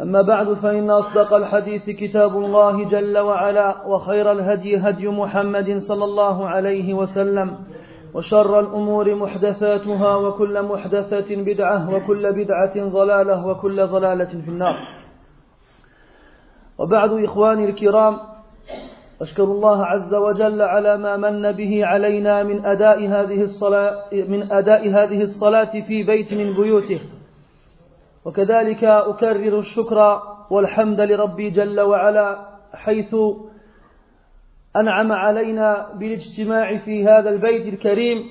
أما بعد فإن أصدق الحديث كتاب الله جل وعلا وخير الهدي هدي محمد صلى الله عليه وسلم وشر الأمور محدثاتها وكل محدثة بدعة وكل بدعة ضلالة وكل ضلالة في النار. وبعد إخواني الكرام أشكر الله عز وجل على ما من به علينا من أداء هذه الصلاة من أداء هذه الصلاة في بيت من بيوته. وكذلك أكرر الشكر والحمد لربي جل وعلا حيث أنعم علينا بالاجتماع في هذا البيت الكريم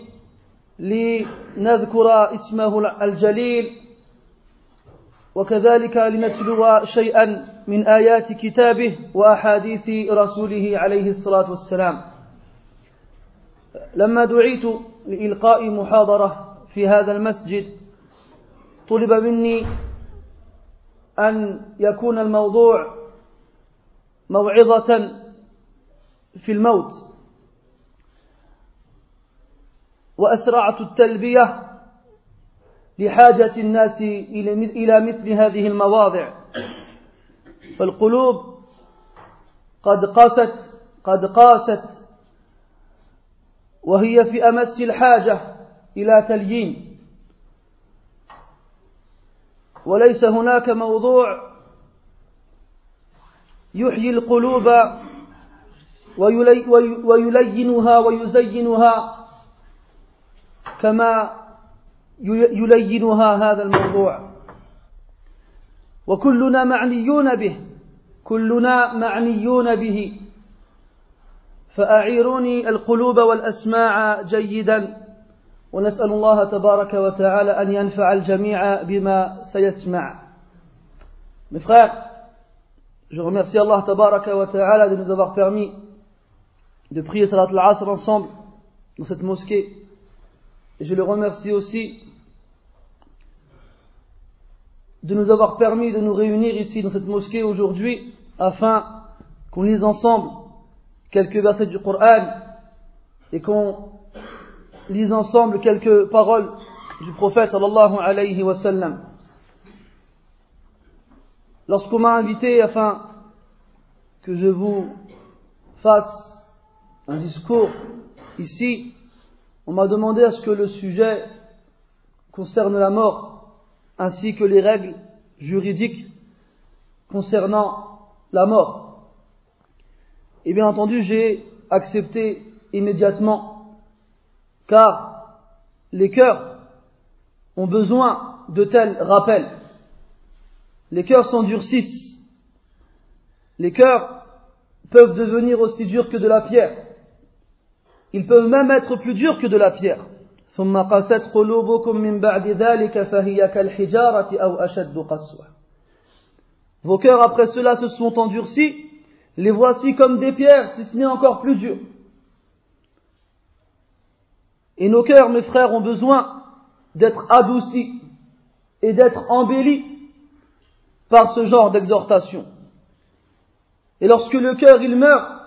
لنذكر اسمه الجليل وكذلك لنتلو شيئا من آيات كتابه وأحاديث رسوله عليه الصلاة والسلام. لما دعيت لإلقاء محاضرة في هذا المسجد طلب مني أن يكون الموضوع موعظة في الموت. وأسرعت التلبية لحاجة الناس إلى مثل هذه المواضع. فالقلوب قد قاست قد قاست وهي في أمس الحاجة إلى تليين. وليس هناك موضوع يحيي القلوب ويلينها ويزينها كما يلينها هذا الموضوع. وكلنا معنيون به كلنا معنيون به. فأعيروني القلوب والأسماع جيدا. ونسأل الله تبارك وتعالى أن ينفع الجميع بما سيسمع Mes frères, je remercie Allah tabaraka wa ta'ala de nous avoir permis de prier Salat al-Asr ensemble dans cette mosquée. Et je le remercie aussi de nous avoir permis de nous réunir ici dans cette mosquée aujourd'hui afin qu'on lise ensemble quelques versets du Coran et qu'on lise ensemble quelques paroles du prophète. Lorsqu'on m'a invité afin que je vous fasse un discours ici, on m'a demandé à ce que le sujet concerne la mort ainsi que les règles juridiques concernant la mort. Et bien entendu, j'ai accepté immédiatement, car les cœurs ont besoin de tels rappels. Les cœurs s'endurcissent. Les cœurs peuvent devenir aussi durs que de la pierre. Ils peuvent même être plus durs que de la pierre. Vos cœurs après cela se sont endurcis, les voici comme des pierres, si ce n'est encore plus dures. Et nos cœurs, mes frères, ont besoin d'être adoucis et d'être embellis par ce genre d'exhortation. Et lorsque le cœur meurt,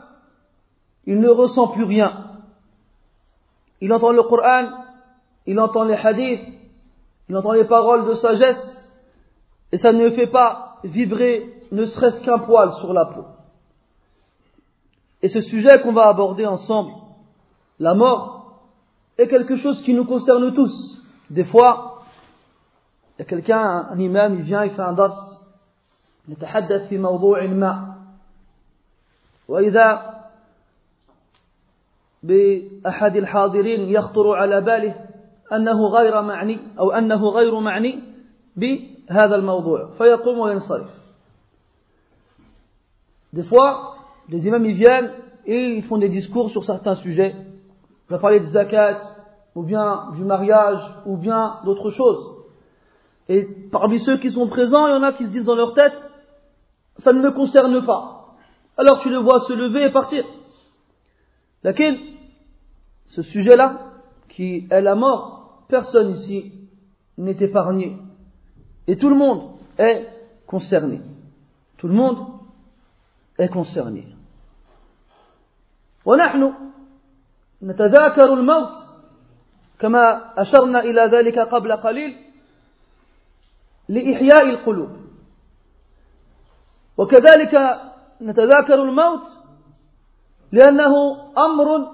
il ne ressent plus rien. Il entend le Coran, il entend les hadiths, il entend les paroles de sagesse, et ça ne fait pas vibrer ne serait-ce qu'un poil sur la peau. Et ce sujet qu'on va aborder ensemble, la mort, est quelque chose qui nous concerne tous. Des fois, il y a quelqu'un, un imam, il vient, il fait un das, يتحدث في موضوع ما وإذا بأحد الحاضرين يخطر على باله أنه غير معني أو أنه غير معني بهذا الموضوع فيقوم وينصرف Des fois, les imams ils viennent et ils font des discours sur certains sujets. On va parler de zakat, ou bien du mariage, ou bien d'autres choses. Et parmi ceux qui sont présents, il y en a qui se disent dans leur tête, ça ne me concerne pas. Alors tu le vois se lever et partir. Laquelle ce sujet-là, qui est la mort, personne ici n'est épargné. Et tout le monde est concerné. Tout le monde est concerné. ونحن نتذاكر الموت كما أشرنا إلى ذلك قبل قليل لإحياء القلوب. وكذلك نتذاكر الموت لأنه أمر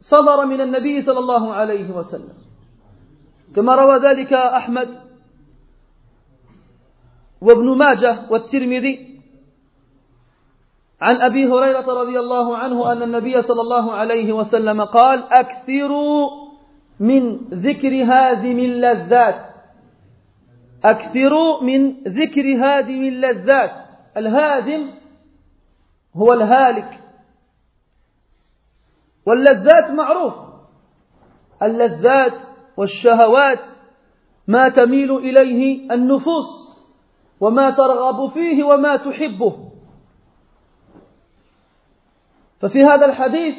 صدر من النبي صلى الله عليه وسلم. كما روى ذلك أحمد وابن ماجه والترمذي عن أبي هريرة رضي الله عنه أن النبي صلى الله عليه وسلم قال أكثروا من ذكر هادم اللذات أكثروا من ذكر هادم اللذات الهادم هو الهالك. واللذات معروف. اللذات والشهوات ما تميل إليه النفوس وما ترغب فيه وما تحبه. ففي هذا الحديث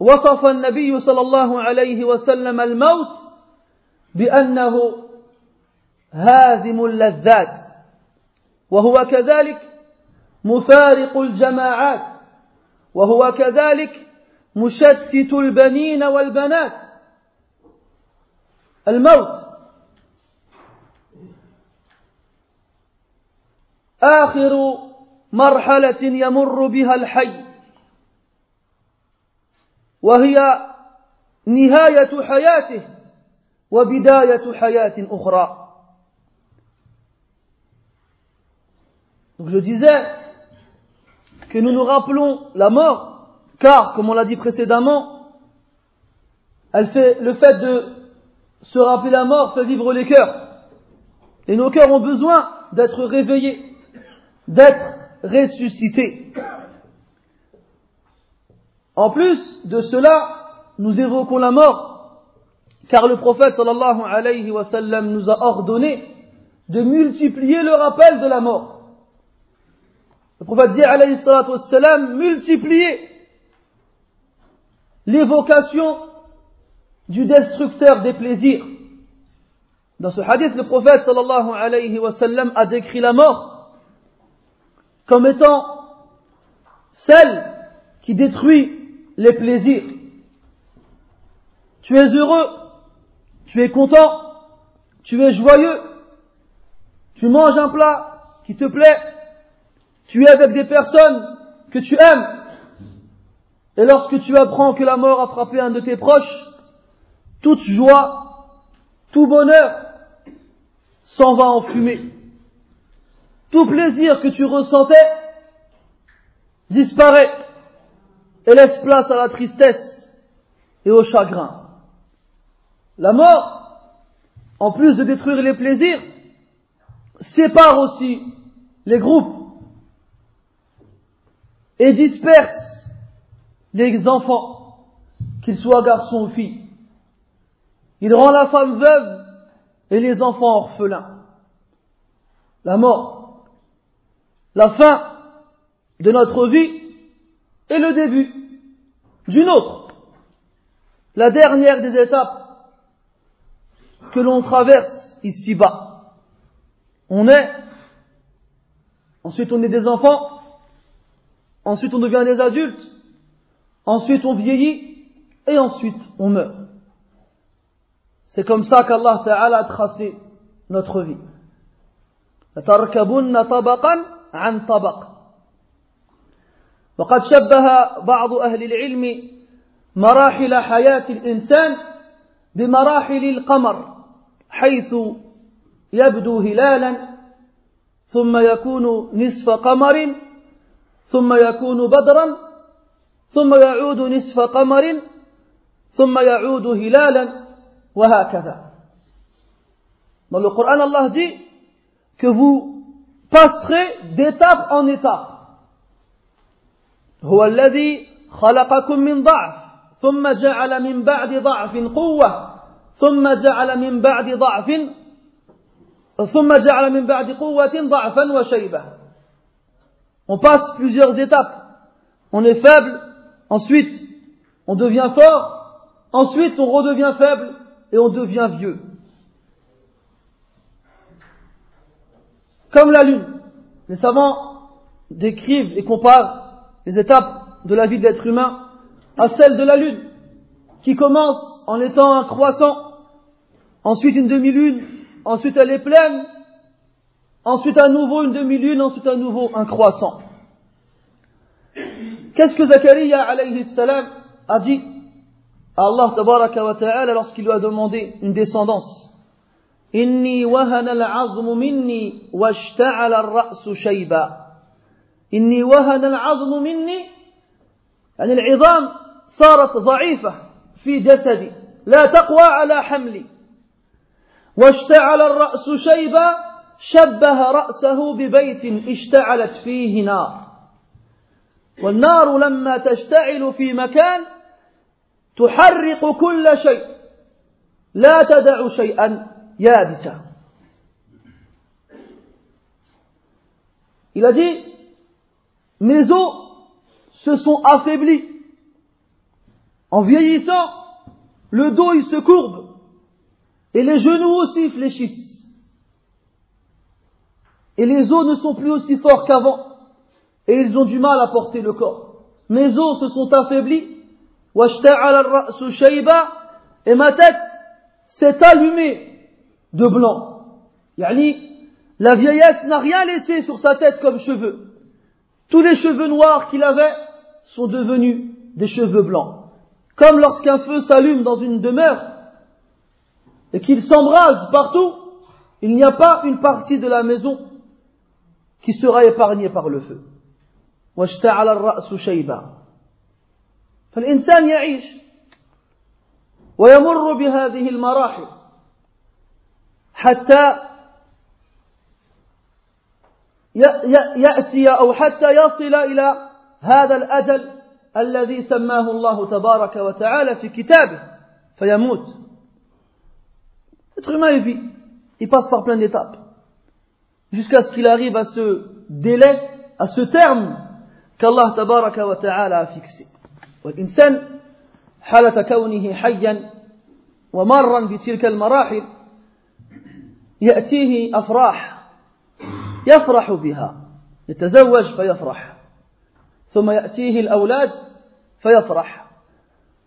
وصف النبي صلى الله عليه وسلم الموت بأنه هازم اللذات وهو كذلك مفارق الجماعات وهو كذلك مشتت البنين والبنات. الموت آخر مرحلة يمر بها الحي وهي نهاية حياته وبداية حياة أخرى Donc je disais que nous nous rappelons la mort, car, comme on l'a dit précédemment, elle fait, le fait de se rappeler la mort fait vivre les cœurs. Et nos cœurs ont besoin d'être réveillés, d'être ressuscités. En plus de cela, nous évoquons la mort, car le prophète sallallahu alayhi wa sallam nous a ordonné de multiplier le rappel de la mort. Le prophète dit, alayhi wassalam, multiplier l'évocation du destructeur des plaisirs. Dans ce hadith, le prophète sallallahu alayhi wa sallam a décrit la mort comme étant celle qui détruit les plaisirs. Tu es heureux, tu es content, tu es joyeux, tu manges un plat qui te plaît, tu es avec des personnes que tu aimes. Et lorsque tu apprends que la mort a frappé un de tes proches, toute joie, tout bonheur s'en va en fumée. Tout plaisir que tu ressentais disparaît et laisse place à la tristesse et au chagrin. La mort, en plus de détruire les plaisirs, sépare aussi les groupes et disperse les enfants, qu'ils soient garçons ou filles. Il rend la femme veuve et les enfants orphelins. La mort, la fin de notre vie et le début d'une autre. La dernière des étapes que l'on traverse ici-bas. On est, ensuite on est des enfants, ensuite on devient des adultes, ensuite on vieillit, et ensuite on meurt. C'est comme ça qu'Allah Ta'ala a tracé notre vie. وقد شبه بعض أهل العلم مراحل حياة الإنسان بمراحل القمر حيث يبدو هلالا ثم يكون نصف قمر ثم يكون بدرا ثم يعود نصف قمر ثم يعود هلالا وهكذا Dans le Coran, Allah dit que vous passerez d'étape en étape. هو الذي خلقكم من ضعف ثم جعل من بعد ضعف قوة ثم جعل من بعد ضعف ثم جعل من بعد قوة ضعفا وشيبة On passe plusieurs étapes. On est faible, ensuite on devient fort, ensuite on redevient faible et on devient vieux. Comme la lune, les savants décrivent et comparent les étapes de la vie de l'être humain à celle de la lune, qui commence en étant un croissant, ensuite une demi-lune, ensuite elle est pleine, ensuite à nouveau une demi-lune, ensuite à nouveau un croissant. Qu'est-ce que Zakaria a dit à Allah tabaraka wa ta'ala lorsqu'il lui a demandé une descendance? Inni wahana al minni wa al-ra'su shayba. إني وهن العظم مني. يعني العظام صارت ضعيفة في جسدي. لا تقوى على حملي. واشتعل الرأس شيبا شبه رأسه ببيت اشتعلت فيه نار. والنار لما تشتعل في مكان تحرق كل شيء. لا تدع شيئا يابسا. Il a dit, mes os se sont affaiblis. En vieillissant, le dos il se courbe et les genoux aussi fléchissent. Et les os ne sont plus aussi forts qu'avant et ils ont du mal à porter le corps. Mes os se sont affaiblis et ma tête s'est allumée de blanc. Yani, la vieillesse n'a rien laissé sur sa tête comme cheveux. Tous les cheveux noirs qu'il avait sont devenus des cheveux blancs. Comme lorsqu'un feu s'allume dans une demeure et qu'il s'embrase partout, il n'y a pas une partie de la maison qui sera épargnée par le feu. واشتعل الرأس شيبا فالإنسان يعيش ويمر بهذه المراحل حتى يأتي أو حتى يصل إلى هذا الأجل الذي سماه الله تبارك وتعالى في كتابه فيموت. L'être humain il vit, il passe par plein d'étapes, jusqu'à ce qu'il arrive à ce délai, à ce terme كالله تبارك وتعالى فيكسي والإنسان حالة كونه حيا ومرا بتلك المراحل يأتيه أفراح. يفرح بها. يتزوج فيفرح. ثم يأتيه الأولاد فيفرح.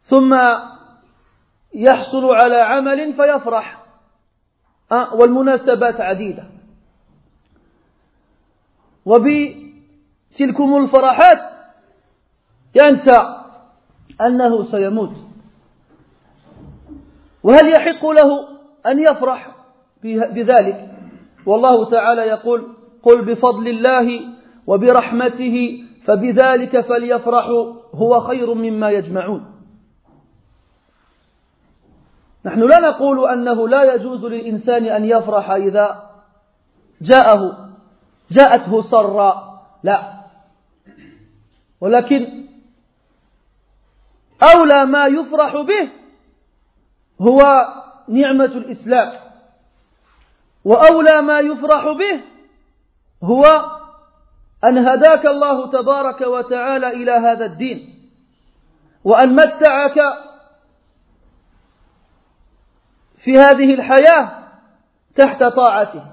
ثم يحصل على عمل فيفرح. أه، والمناسبات عديدة. وبي تلكم الفرحات ينسى أنه سيموت. وهل يحق له أن يفرح بذلك؟ والله تعالى يقول قل بفضل الله وبرحمته فبذلك فليفرحوا هو خير مما يجمعون. نحن لا نقول أنه لا يجوز للإنسان أن يفرح إذا جاءه جاءته سراء لا. ولكن أولى ما يفرح به هو نعمة الإسلام وأولى ما يفرح به هو أن هداك الله تبارك وتعالى إلى هذا الدين وأن متعك في هذه الحياة تحت طاعته.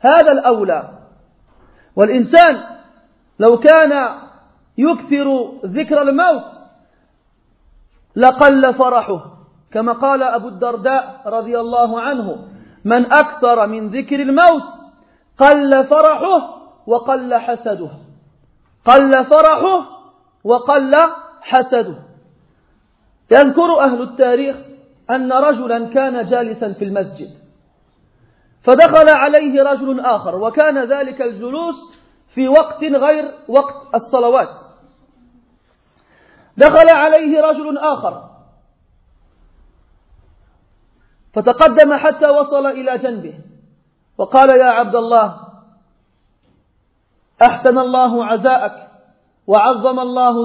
هذا الأولى. والإنسان لو كان يكثر ذكر الموت لقل فرحه كما قال أبو الدرداء رضي الله عنه من أكثر من ذكر الموت قل فرحه وقل حسده. قل فرحه وقل حسده. يذكر أهل التاريخ أن رجلا كان جالسا في المسجد. فدخل عليه رجل آخر وكان ذلك الجلوس في وقت غير وقت الصلوات. دخل عليه رجل آخر. فتقدم حتى وصل إلى جنبه. وقال يا عبد الله أحسن الله عزاءك وعظم الله,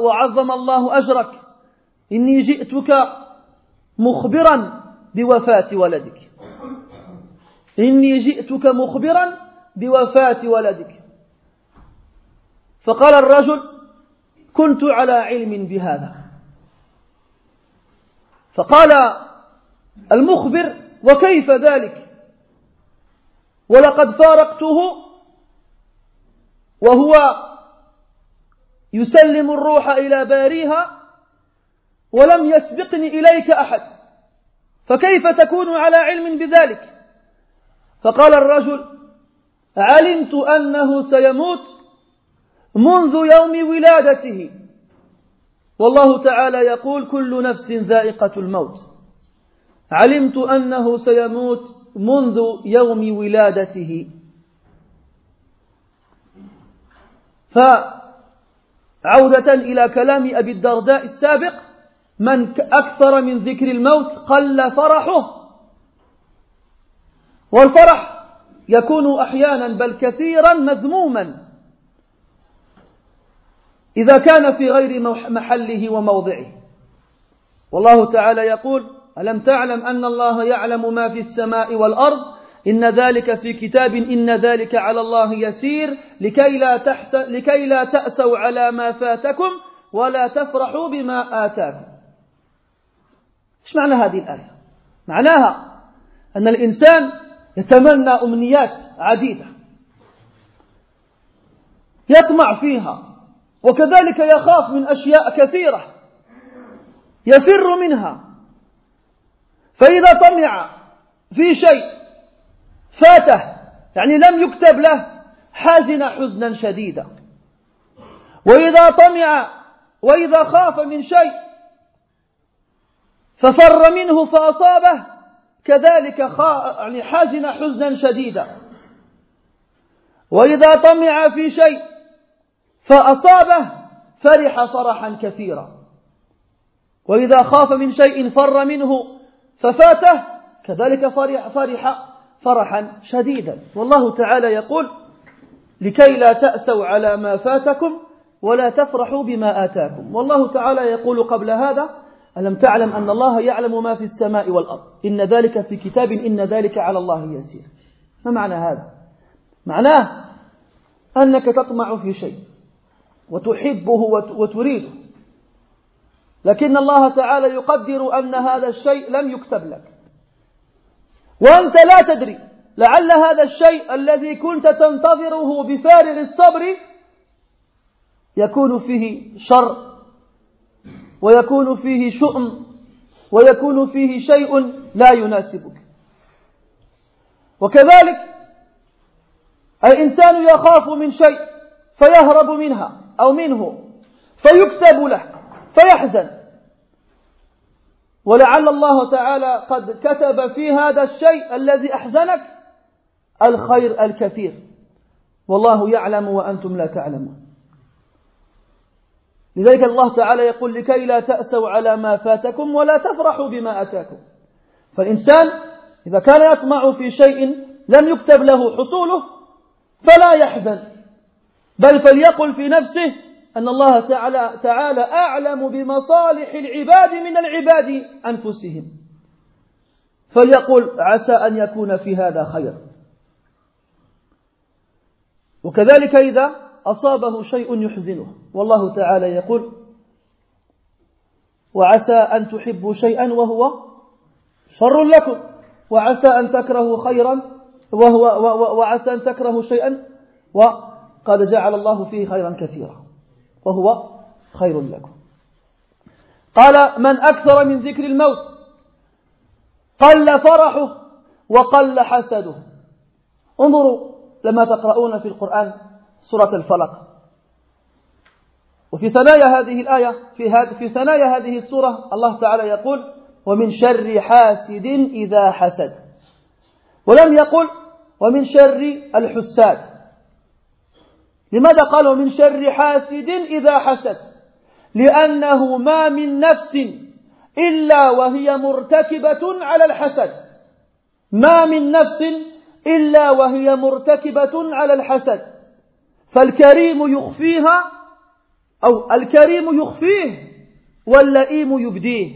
وعظم الله أجرك. إني جئتك مخبرا بوفاة ولدك. إني جئتك مخبرا بوفاة ولدك. فقال الرجل كنت على علم بهذا. فقال المخبر وكيف ذلك؟ ولقد فارقته وهو يسلم الروح إلى باريها ولم يسبقني إليك أحد. فكيف تكون على علم بذلك؟ فقال الرجل علمت أنه سيموت منذ يوم ولادته. والله تعالى يقول كل نفس ذائقة الموت. علمت أنه سيموت منذ يوم ولادته. فعودة إلى كلام أبي الدرداء السابق من أكثر من ذكر الموت قل فرحه. والفرح يكون أحيانا بل كثيرا مذموما. إذا كان في غير محله وموضعه. والله تعالى يقول ألم تعلم أن الله يعلم ما في السماء والأرض؟ إن ذلك في كتاب إن ذلك على الله يسير. لكي لا, تحس لكي لا تأسوا على ما فاتكم ولا تفرحوا بما آتاكم. إيش معنى هذه الآية؟ معناها أن الإنسان يتمنى أمنيات عديدة يطمع فيها وكذلك يخاف من أشياء كثيرة يفر منها. فإذا طمع في شيء فاته يعني لم يكتب له حزن حزنا شديدا. وإذا طمع وإذا خاف من شيء ففر منه فأصابه كذلك يعني حزن حزنا شديدا. وإذا طمع في شيء فأصابه فرح فرحا كثيرا. وإذا خاف من شيء فر منه ففاته كذلك فرح, فرح فرحا شديدا. والله تعالى يقول لكي لا تأسوا على ما فاتكم ولا تفرحوا بما آتاكم. والله تعالى يقول قبل هذا ألم تعلم أن الله يعلم ما في السماء والأرض؟ إن ذلك في كتاب إن ذلك على الله يسير. ما معنى هذا؟ معناه أنك تطمع في شيء وتحبه وتريده. لكن الله تعالى يقدر أن هذا الشيء لم يكتب لك. وأنت لا تدري لعل هذا الشيء الذي كنت تنتظره بفارغ الصبر يكون فيه شر ويكون فيه شؤم ويكون فيه شيء لا يناسبك. وكذلك الإنسان يخاف من شيء فيهرب منها أو منه فيكتب له. فيحزن. ولعل الله تعالى قد كتب في هذا الشيء الذي أحزنك الخير الكثير. والله يعلم وأنتم لا تعلمون. لذلك الله تعالى يقول لكي لا تأسوا على ما فاتكم ولا تفرحوا بما أتاكم. فالإنسان إذا كان يطمع في شيء لم يكتب له حصوله فلا يحزن بل فليقل في نفسه أن الله تعالى, تعالى أعلم بمصالح العباد من العباد أنفسهم. فليقل عسى أن يكون في هذا خير. وكذلك إذا أصابه شيء يحزنه. والله تعالى يقول وعسى أن تحبوا شيئا وهو شر لكم. وعسى أن تكرهوا خيرا وهو وعسى أن تكرهوا شيئا. وقد جعل الله فيه خيرا كثيرا. وهو خير لكم. قال من أكثر من ذكر الموت قل فرحه وقل حسده. انظروا لما تقرؤون في القرآن سورة الفلق. وفي ثنايا هذه الآية في, في ثنايا هذه السورة الله تعالى يقول ومن شر حاسد إذا حسد. ولم يقل ومن شر الحساد. لماذا قالوا من شر حاسد إذا حسد؟ لأنه ما من نفس إلا وهي مرتكبة على الحسد. ما من نفس إلا وهي مرتكبة على الحسد. فالكريم يخفيها أو الكريم يخفيه واللئيم يبديه.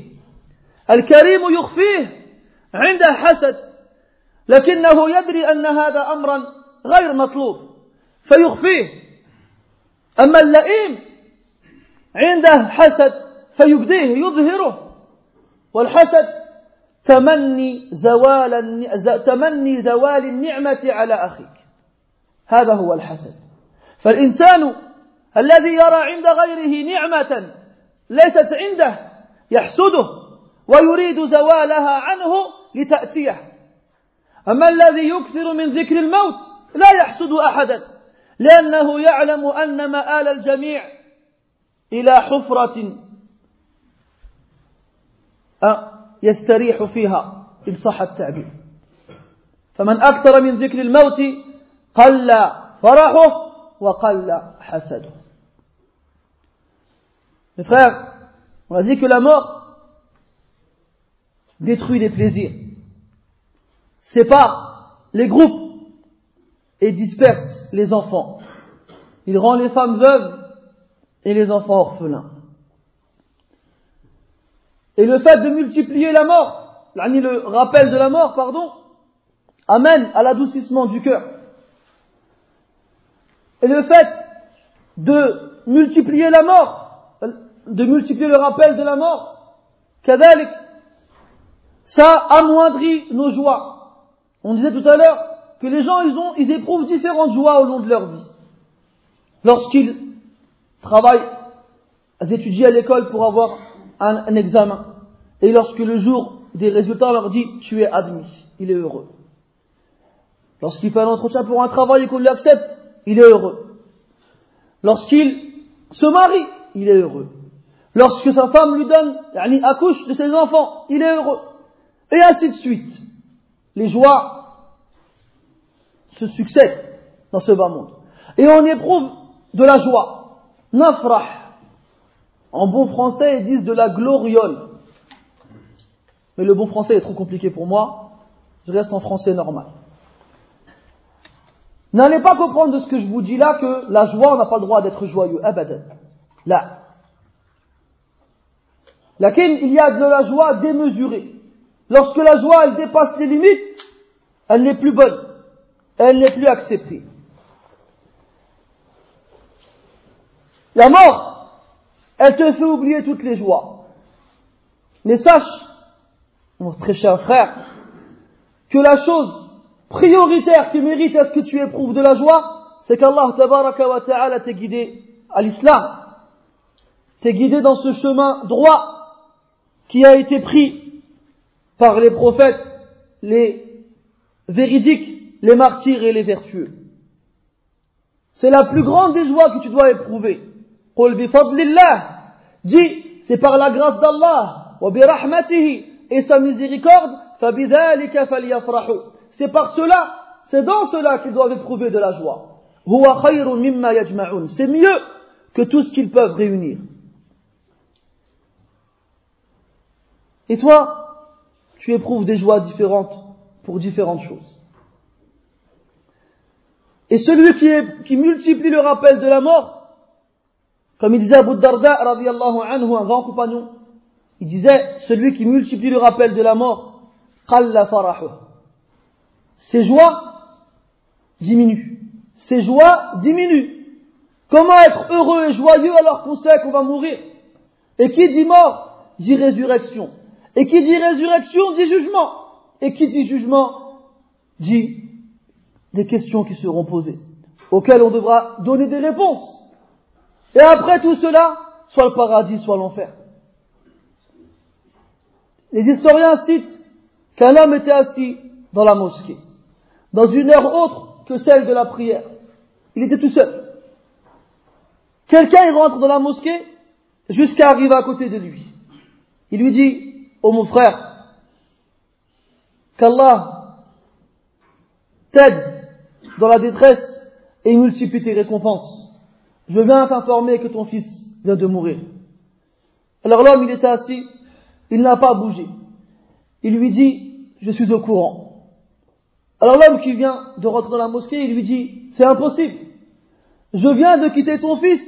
الكريم يخفيه عند حسد لكنه يدري أن هذا أمرا غير مطلوب فيخفيه. أما اللئيم عنده حسد فيبديه يظهره. والحسد تمني زوال تمني زوال النعمة على أخيك. هذا هو الحسد. فالإنسان الذي يرى عند غيره نعمة ليست عنده يحسده ويريد زوالها عنه لتأتيه. أما الذي يكثر من ذكر الموت لا يحسد أحدا. لأنه يعلم أن مآل الجميع إلى حفرة يستريح فيها إن صح التعبير. فمن أكثر من ذكر الموت قل فرحه وقل حسده. Mes frères, on a dit que la mort détruit les plaisirs, sépare les groupes et disperse les enfants. Il rend les femmes veuves et les enfants orphelins. Et le fait de multiplier la mort, le rappel de la mort, pardon, amène à l'adoucissement du cœur. Et le fait de multiplier la mort, de multiplier le rappel de la mort, ça amoindrit nos joies. On disait tout à l'heure que les gens, ils, éprouvent différentes joies au long de leur vie. Lorsqu'ils travaillent, ils étudient à l'école pour avoir un, examen. Et lorsque le jour des résultats leur dit tu es admis, il est heureux. Lorsqu'il fait un entretien pour un travail et qu'on l'accepte, il est heureux. Lorsqu'il se marie, il est heureux. Lorsque sa femme lui donne, il accouche de ses enfants, il est heureux. Et ainsi de suite. Les joies se succèdent dans ce bas monde. Et on éprouve de la joie. Nafrah. En bon français, ils disent de la gloriole. Mais le bon français est trop compliqué pour moi. Je reste en français normal. N'allez pas comprendre de ce que je vous dis là que la joie, n'a pas le droit d'être joyeux. Abadan. Là. Laquelle il y a de la joie démesurée. Lorsque la joie, elle dépasse les limites, elle n'est plus bonne. Elle n'est plus acceptée. La mort, elle te fait oublier toutes les joies. Mais sache, mon très cher frère, que la chose prioritaire qui mérite à ce que tu éprouves de la joie, c'est qu'Allah wa ta'ala guidé à l'islam, t'ait guidé dans ce chemin droit qui a été pris par les prophètes, les véridiques, les martyrs et les vertueux. C'est la plus grande des joies que tu dois éprouver. Dis, c'est par la grâce d'Allah, et sa miséricorde, c'est par cela, c'est dans cela qu'ils doivent éprouver de la joie. C'est mieux que tout ce qu'ils peuvent réunir. Et toi, tu éprouves des joies différentes pour différentes choses. Et celui qui, qui multiplie le rappel de la mort, comme il disait Abu Darda, anhu, un grand compagnon, il disait, celui qui multiplie le rappel de la mort, qalla farahu. Ses joies diminuent. Ses joies diminuent. Comment être heureux et joyeux alors qu'on sait qu'on va mourir? Et qui dit mort dit résurrection. Et qui dit résurrection dit jugement. Et qui dit jugement dit des questions qui seront posées, auxquelles on devra donner des réponses. Et après tout cela, soit le paradis, soit l'enfer. Les historiens citent qu'un homme était assis dans la mosquée, dans une heure autre que celle de la prière. Il était tout seul. Quelqu'un rentre dans la mosquée jusqu'à arriver à côté de lui. Il lui dit, ô oh mon frère, qu'Allah t'aide dans la détresse et multiplie tes récompenses. je viens t'informer que ton fils vient de mourir. Alors l'homme, il était assis, il n'a pas bougé. Il lui dit, je suis au courant. Alors l'homme qui vient de rentrer dans la mosquée, il lui dit, c'est impossible. Je viens de quitter ton fils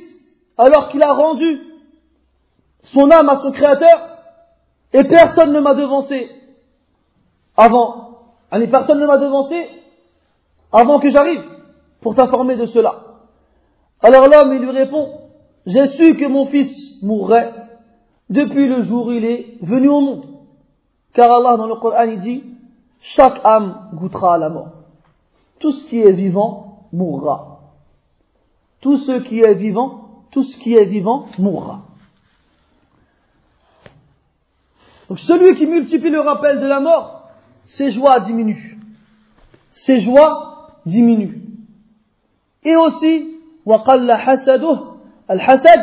alors qu'il a rendu son âme à son créateur et personne ne m'a devancé avant. Personne ne m'a devancé avant que j'arrive pour t'informer de cela. Alors l'homme, il lui répond, j'ai su que mon fils mourrait depuis le jour où il est venu au monde. Car Allah dans le Coran, il dit, chaque âme goûtera à la mort. Tout ce qui est vivant mourra. Tout ce qui est vivant, tout ce qui est vivant mourra. Donc celui qui multiplie le rappel de la mort, ses joies diminuent. Ses joies diminuent. Et aussi, Al-hasad,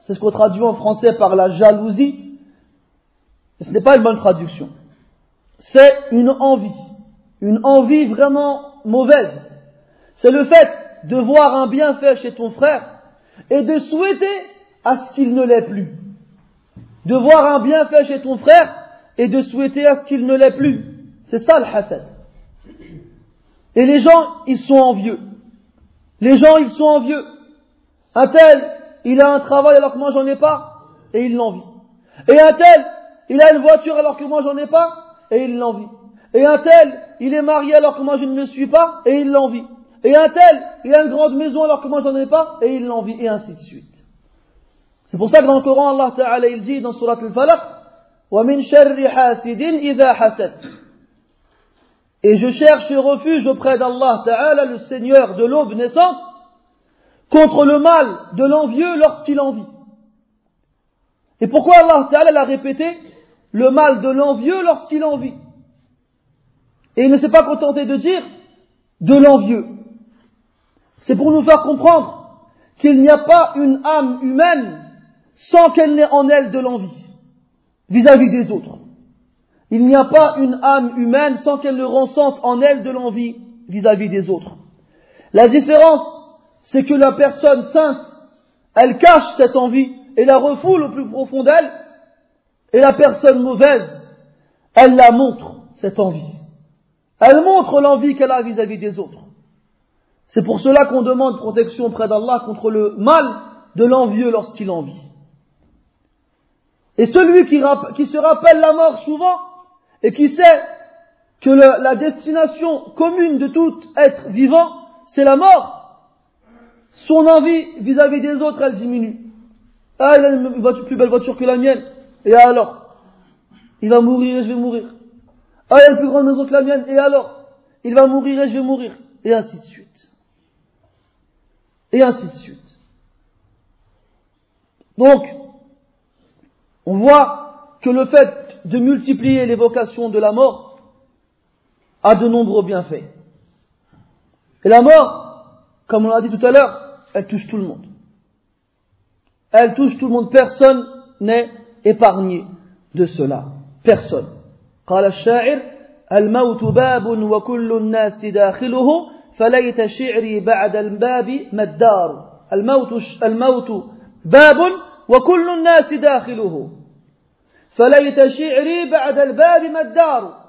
c'est ce qu'on traduit en français par la jalousie. ce n'est pas une bonne traduction. C'est une envie. Une envie vraiment mauvaise. C'est le fait de voir un bienfait chez ton frère et de souhaiter à ce qu'il ne l'ait plus. De voir un bienfait chez ton frère et de souhaiter à ce qu'il ne l'ait plus. C'est ça le hasad. Et les gens, ils sont envieux. Les gens, ils sont envieux. Un tel, il a un travail alors que moi j'en ai pas, et il l'envie. Et un tel, il a une voiture alors que moi j'en ai pas, et il l'envie. Et un tel, il est marié alors que moi je ne le suis pas, et il l'envie. Et un tel, il a une grande maison alors que moi j'en ai pas, et il l'envie, et ainsi de suite. C'est pour ça que dans le Coran, Allah Ta'ala, il dit dans Surat Al-Falaq, وَمِن شَرِّ حَاسِدٍ إِذَا حَسَدْ et je cherche refuge auprès d'Allah Ta'ala, le Seigneur de l'aube naissante, contre le mal de l'envieux lorsqu'il envie. Et pourquoi Allah Ta'ala l'a répété Le mal de l'envieux lorsqu'il envie. Et il ne s'est pas contenté de dire de l'envieux. C'est pour nous faire comprendre qu'il n'y a pas une âme humaine sans qu'elle n'ait en elle de l'envie vis-à-vis des autres. Il n'y a pas une âme humaine sans qu'elle ne ressente en elle de l'envie vis-à-vis des autres. La différence, c'est que la personne sainte, elle cache cette envie et la refoule au plus profond d'elle, et la personne mauvaise, elle la montre, cette envie. Elle montre l'envie qu'elle a vis-à-vis des autres. C'est pour cela qu'on demande protection auprès d'Allah contre le mal de l'envieux lorsqu'il envie. Et celui qui, qui se rappelle la mort souvent, et qui sait que la destination commune de tout être vivant, c'est la mort, son envie vis-à-vis des autres, elle diminue. Ah, il a une plus belle voiture que la mienne. Et alors? Il va mourir et je vais mourir. Ah, il a une plus grande maison que la mienne. Et alors? Il va mourir et je vais mourir. Et ainsi de suite. Et ainsi de suite. Donc, on voit que le fait de multiplier l'évocation de la mort a de nombreux bienfaits. Et la mort, comme on l'a dit tout à l'heure, elle touche tout le monde. Elle touche tout le monde. Personne n'est épargné de cela. Personne. قال الشاعر الموت باب وكل الناس داخله فليت شعري بعد الباب ما الدار الموت الموت باب وكل الناس داخله فليت شعري بعد الباب ما الدار.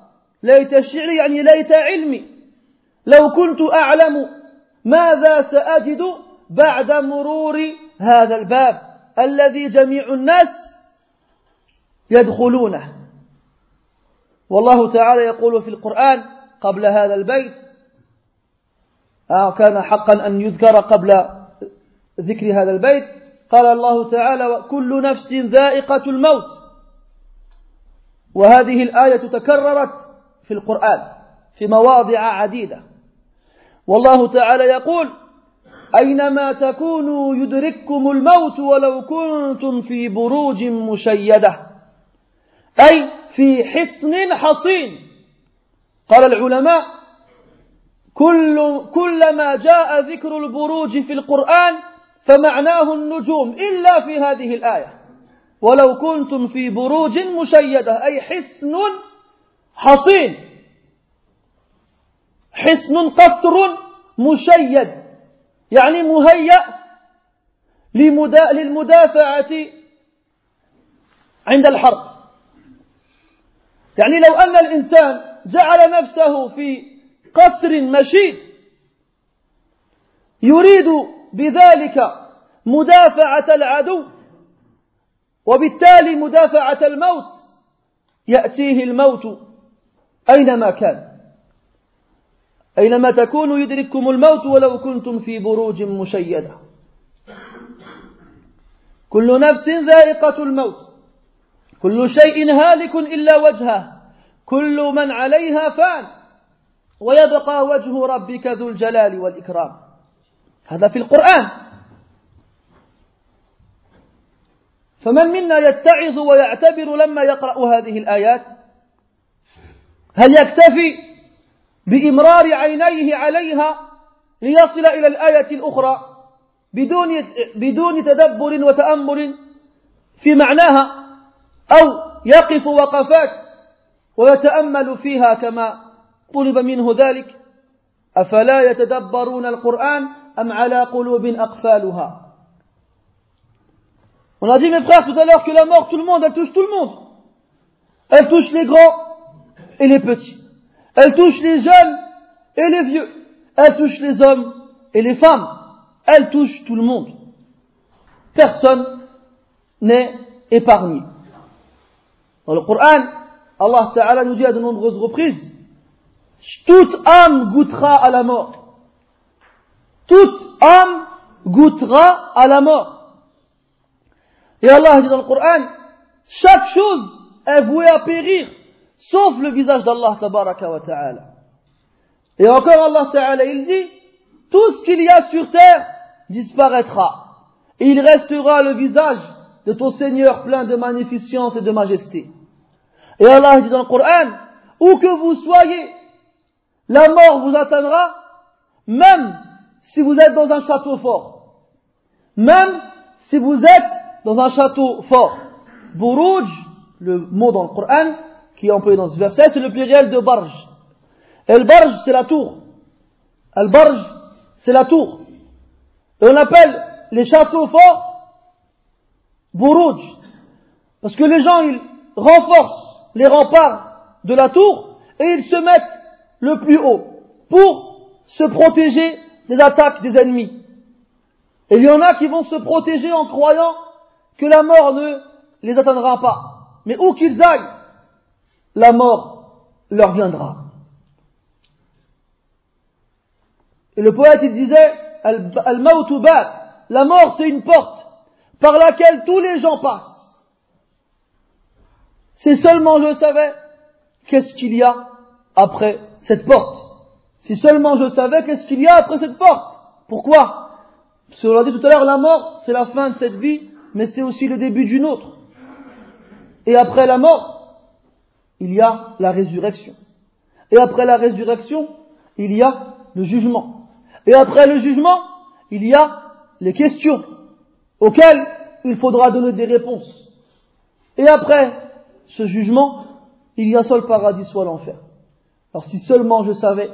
ليت شعري يعني ليت علمي. لو كنت أعلم ماذا سأجد بعد مرور هذا الباب الذي جميع الناس يدخلونه. والله تعالى يقول في القرآن قبل هذا البيت آه كان حقا أن يذكر قبل ذكر هذا البيت. قال الله تعالى كل نفس ذائقة الموت. وهذه الآية تكررت في القرآن في مواضع عديدة. والله تعالى يقول أينما تكونوا يدرككم الموت ولو كنتم في بروج مشيدة أي في حصن حصين. قال العلماء كل كلما جاء ذكر البروج في القرآن فمعناه النجوم إلا في هذه الآية. ولو كنتم في بروج مشيدة أي حصن حصين. حصن قصر مشيد يعني مهيأ للمدافعة عند الحرب. يعني لو أن الإنسان جعل نفسه في قصر مشيد يريد بذلك مدافعة العدو. وبالتالي مدافعة الموت يأتيه الموت أينما كان. أينما تكونوا يدرككم الموت ولو كنتم في بروج مشيدة. كل نفس ذائقة الموت. كل شيء هالك إلا وجهه. كل من عليها فان. ويبقى وجه ربك ذو الجلال والإكرام. هذا في القرآن. فمن منا يتعظ ويعتبر لما يقرأ هذه الآيات؟ هل يكتفي بإمرار عينيه عليها ليصل إلى الآية الأخرى بدون بدون تدبر وتأمل في معناها أو يقف وقفات ويتأمل فيها كما طلب منه ذلك؟ أفلا يتدبرون القرآن أم على قلوب أقفالها؟ On a dit, mes frères, tout à l'heure, que la mort, tout le monde, elle touche tout le monde. Elle touche les grands et les petits. Elle touche les jeunes et les vieux. Elle touche les hommes et les femmes. Elle touche tout le monde. Personne n'est épargné. Dans le Coran, Allah Ta'ala nous dit à de nombreuses reprises, toute âme goûtera à la mort. Toute âme goûtera à la mort. Et Allah dit dans le Coran, chaque chose est vouée à périr, sauf le visage d'Allah tabaraka wa ta'ala. Et encore Allah ta'ala, il dit, tout ce qu'il y a sur terre disparaîtra. Et il restera le visage de ton Seigneur plein de magnificence et de majesté. Et Allah dit dans le Coran, où que vous soyez, la mort vous atteindra, même si vous êtes dans un château fort. Même si vous êtes dans un château fort. Buruj, le mot dans le Coran, qui est employé dans ce verset, c'est le pluriel de barj. Et le barj, c'est la tour. Le barj, c'est la tour. Et on appelle les châteaux forts Buruj. Parce que les gens, ils renforcent les remparts de la tour et ils se mettent le plus haut pour se protéger des attaques des ennemis. Et il y en a qui vont se protéger en croyant que la mort ne les atteindra pas. Mais où qu'ils aillent, la mort leur viendra. Et le poète, disait, al la mort c'est une porte par laquelle tous les gens passent. Si seulement je savais qu'est-ce qu'il y a après cette porte. Si seulement je savais qu'est-ce qu'il y a après cette porte. Pourquoi? Parce qu'on l'a dit tout à l'heure, la mort, c'est la fin de cette vie, mais c'est aussi le début d'une autre. Et après la mort, il y a la résurrection. Et après la résurrection, il y a le jugement. Et après le jugement, il y a les questions auxquelles il faudra donner des réponses. Et après ce jugement, il y a soit le paradis, soit l'enfer. Alors si seulement je savais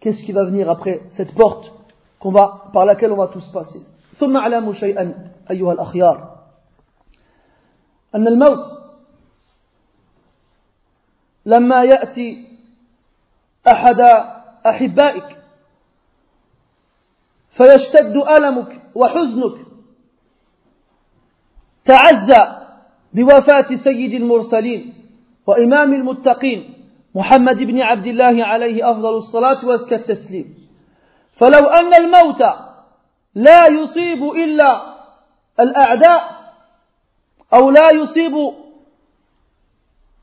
qu'est-ce qui va venir après cette porte qu'on va, par laquelle on va tous passer. ثم اعلموا شيئا أيها الأخيار أن الموت لما يأتي أحد أحبائك فيشتد ألمك وحزنك تعزى بوفاة سيد المرسلين وإمام المتقين محمد بن عبد الله عليه أفضل الصلاة وأزكى التسليم. فلو أن الموت لا يصيب إلا الأعداء أو لا يصيب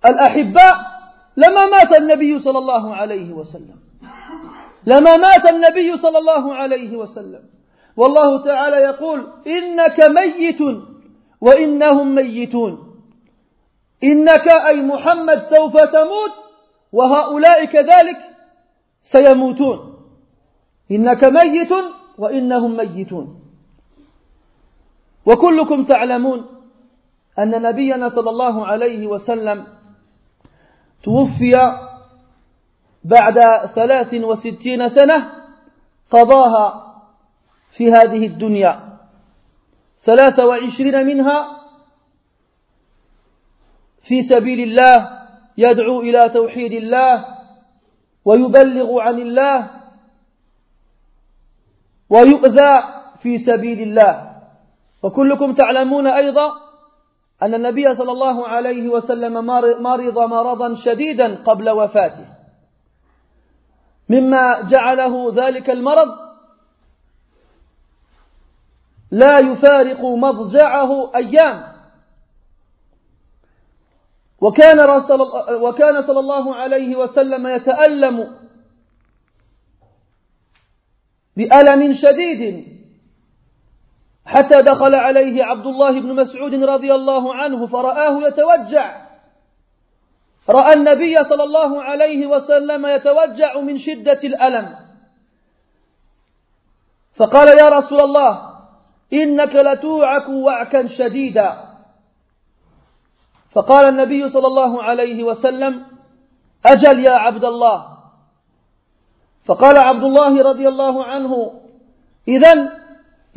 الأحباء لما مات النبي صلى الله عليه وسلم. لما مات النبي صلى الله عليه وسلم. والله تعالى يقول إنك ميت وإنهم ميتون. إنك أي محمد سوف تموت وهؤلاء كذلك سيموتون. إنك ميت وإنهم ميتون. وكلكم تعلمون أن نبينا صلى الله عليه وسلم توفي بعد ثلاث وستين سنة قضاها في هذه الدنيا. ثلاث وعشرين منها في سبيل الله يدعو إلى توحيد الله ويبلغ عن الله ويؤذى في سبيل الله. وكلكم تعلمون أيضا أن النبي صلى الله عليه وسلم مرض مرضا شديدا قبل وفاته. مما جعله ذلك المرض لا يفارق مضجعه أيام. وكان, رسول وكان صلى الله عليه وسلم يتألم بألم شديد. حتى دخل عليه عبد الله بن مسعود رضي الله عنه فرآه يتوجع. رأى النبي صلى الله عليه وسلم يتوجع من شدة الألم. فقال يا رسول الله إنك لتوعك وعكا شديدا. فقال النبي صلى الله عليه وسلم أجل يا عبد الله. فقال عبد الله رضي الله عنه إذا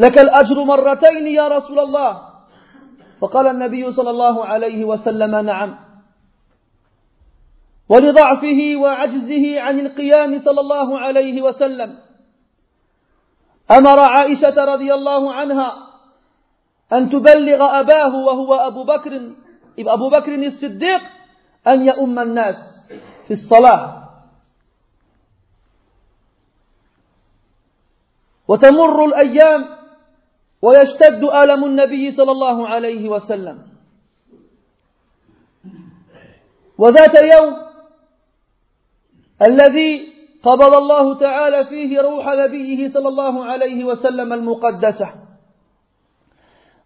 لك الأجر مرتين يا رسول الله. فقال النبي صلى الله عليه وسلم نعم. ولضعفه وعجزه عن القيام صلى الله عليه وسلم. أمر عائشة رضي الله عنها أن تبلغ أباه وهو أبو بكر أبو بكر الصديق أن يؤم الناس في الصلاة. وتمر الأيام ويشتد ألم النبي صلى الله عليه وسلم. وذات يوم الذي قبض الله تعالى فيه روح نبيه صلى الله عليه وسلم المقدسة.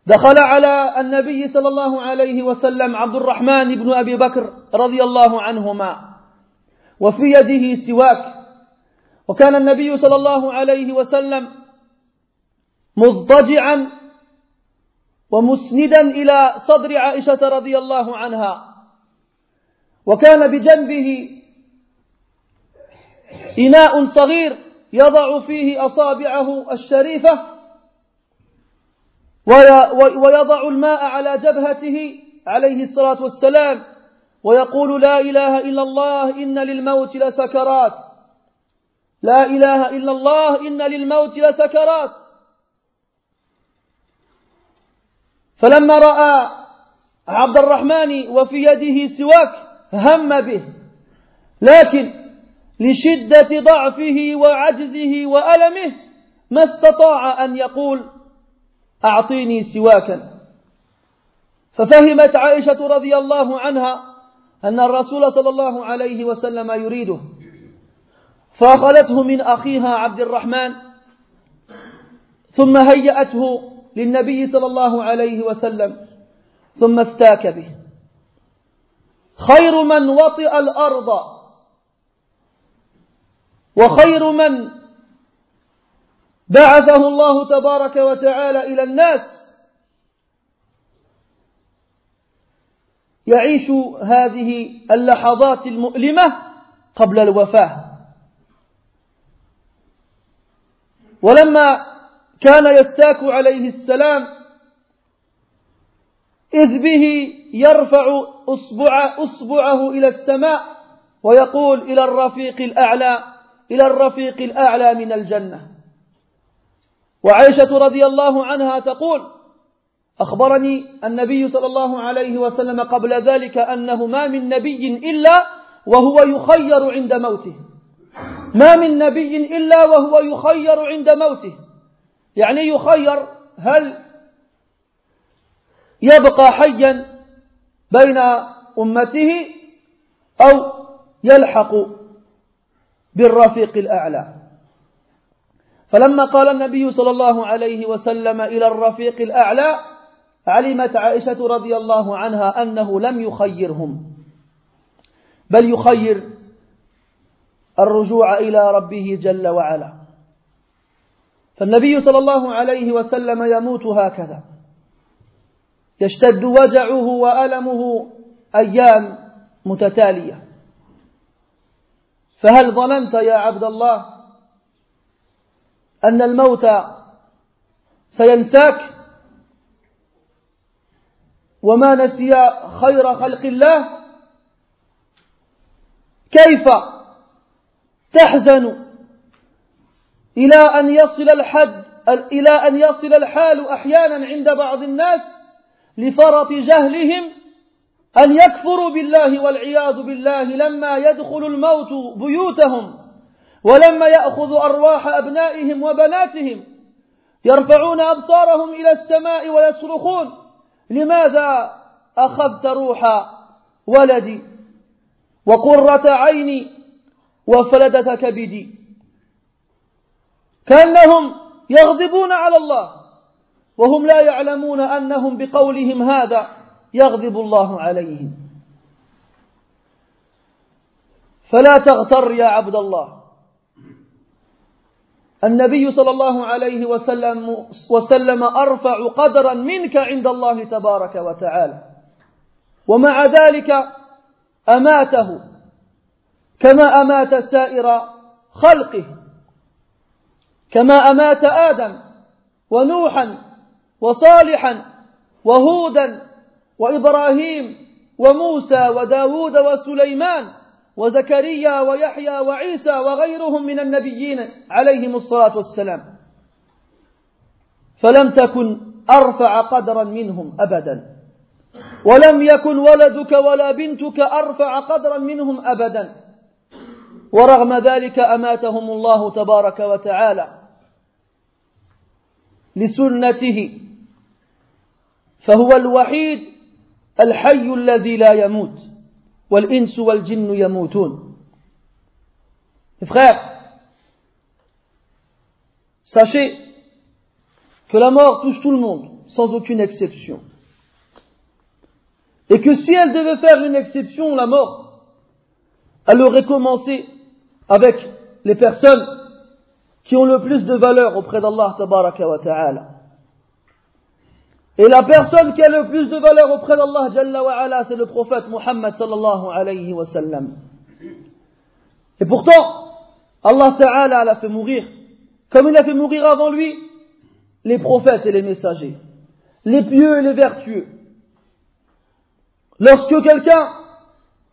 دخل على النبي صلى الله عليه وسلم عبد الرحمن بن أبي بكر رضي الله عنهما وفي يده سواك. وكان النبي صلى الله عليه وسلم مضطجعا ومسندا إلى صدر عائشة رضي الله عنها. وكان بجنبه إناء صغير يضع فيه أصابعه الشريفة ويضع الماء على جبهته عليه الصلاة والسلام ويقول لا إله إلا الله إن للموت لسكرات. لا إله إلا الله إن للموت لسكرات. فلما رأى عبد الرحمن وفي يده سواك هم به. لكن لشدة ضعفه وعجزه وألمه ما استطاع أن يقول أعطيني سواكا. ففهمت عائشة رضي الله عنها أن الرسول صلى الله عليه وسلم يريده. فأخذته من أخيها عبد الرحمن ثم هيأته للنبي صلى الله عليه وسلم ثم استاك به. خير من وطئ الأرض وخير من بعثه الله تبارك وتعالى إلى الناس. يعيش هذه اللحظات المؤلمة قبل الوفاة. ولما كان يستاك عليه السلام إذ به يرفع أصبع أصبعه إلى السماء ويقول إلى الرفيق الأعلى إلى الرفيق الأعلى من الجنة. وعائشة رضي الله عنها تقول أخبرني النبي صلى الله عليه وسلم قبل ذلك أنه ما من نبي إلا وهو يخير عند موته. ما من نبي إلا وهو يخير عند موته. يعني يخير هل يبقى حيا بين أمته أو يلحق بالرفيق الأعلى. فلما قال النبي صلى الله عليه وسلم إلى الرفيق الأعلى علمت عائشة رضي الله عنها أنه لم يخيرهم بل يخير الرجوع إلى ربه جل وعلا. فالنبي صلى الله عليه وسلم يموت هكذا. يشتد وجعه وألمه أيام متتالية. فهل ظننت يا عبد الله أن الموت سينساك؟ وما نسي خير خلق الله؟ كيف تحزن إلى أن يصل الحد إلى أن يصل الحال أحيانا عند بعض الناس لفرط جهلهم أن يكفروا بالله والعياذ بالله لما يدخل الموت بيوتهم ولما يأخذ أرواح أبنائهم وبناتهم يرفعون أبصارهم إلى السماء ويصرخون لماذا أخذت روح ولدي وقرة عيني وفلدة كبدي كأنهم يغضبون على الله وهم لا يعلمون أنهم بقولهم هذا يغضب الله عليهم. فلا تغتر يا عبد الله. النبي صلى الله عليه وسلم, وسلم أرفع قدرا منك عند الله تبارك وتعالى. ومع ذلك أماته كما أمات سائر خلقه. كما أمات آدم ونوحا وصالحا وهودا وإبراهيم وموسى وداود وسليمان وزكريا ويحيى وعيسى وغيرهم من النبيين عليهم الصلاة والسلام. فلم تكن أرفع قدرا منهم أبدا. ولم يكن ولدك ولا بنتك أرفع قدرا منهم أبدا. ورغم ذلك أماتهم الله تبارك وتعالى لسنته فهو الوحيد الحي الذي لا يموت والإنس والجن يموتون Frères, sachez que la mort touche tout le monde, sans aucune exception. Et que si elle devait faire une exception, la mort, elle aurait commencé avec les personnes qui ont le plus de valeur auprès d'Allah tabaraka wa ta'ala. Et la personne qui a le plus de valeur auprès d'Allah jalla wa ala, c'est le prophète Muhammad sallallahu alayhi wa sallam. Et pourtant, Allah ta'ala l'a fait mourir, comme il a fait mourir avant lui les prophètes et les messagers, les pieux et les vertueux. Lorsque quelqu'un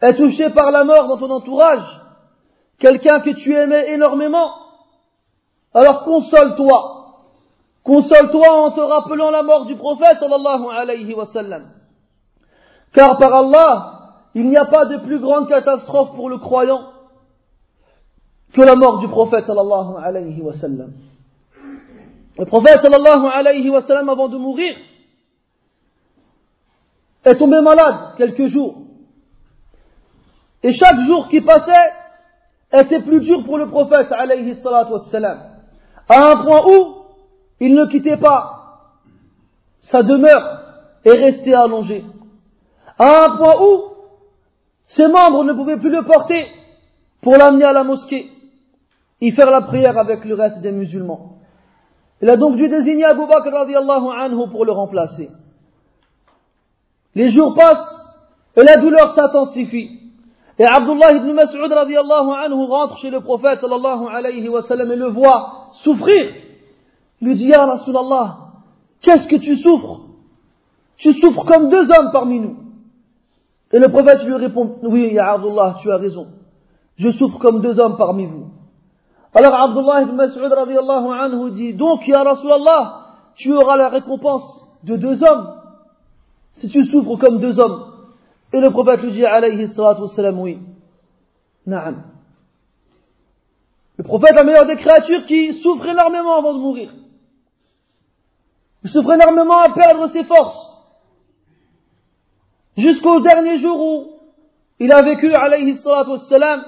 est touché par la mort dans ton entourage, quelqu'un que tu aimais énormément, alors console-toi. Console-toi en te rappelant la mort du prophète sallallahu alayhi. Car par Allah, il n'y a pas de plus grande catastrophe pour le croyant que la mort du prophète sallallahu alayhi. Le prophète sallallahu alayhi wa avant de mourir est tombé malade quelques jours. Et chaque jour qui passait, était plus dur pour le prophète alayhi wassalam, à un point où il ne quittait pas sa demeure et restait allongé, à un point où ses membres ne pouvaient plus le porter pour l'amener à la mosquée et faire la prière avec le reste des musulmans. Il a donc dû désigner Abu Bakr anhu pour le remplacer. Les jours passent et la douleur s'intensifie. Et Abdullah ibn Mas'ud radiallahu anhu rentre chez le prophète sallallahu et le voit souffrir. Il lui dit, Ya Rasulallah, qu'est-ce que tu souffres? Tu souffres comme deux hommes parmi nous. Et le prophète lui répond, oui, Ya Abdullah, tu as raison. Je souffre comme deux hommes parmi vous. Alors Abdullah ibn Mas'ud radiallahu dit, donc Ya Rasulallah, tu auras la récompense de deux hommes si tu souffres comme deux hommes. Et le prophète lui dit, alayhi salatu wassalam, oui. Naam. Le prophète, la meilleure des créatures qui souffre énormément avant de mourir. Il souffre énormément à perdre ses forces. Jusqu'au dernier jour où il a vécu, alayhi salatu wassalam,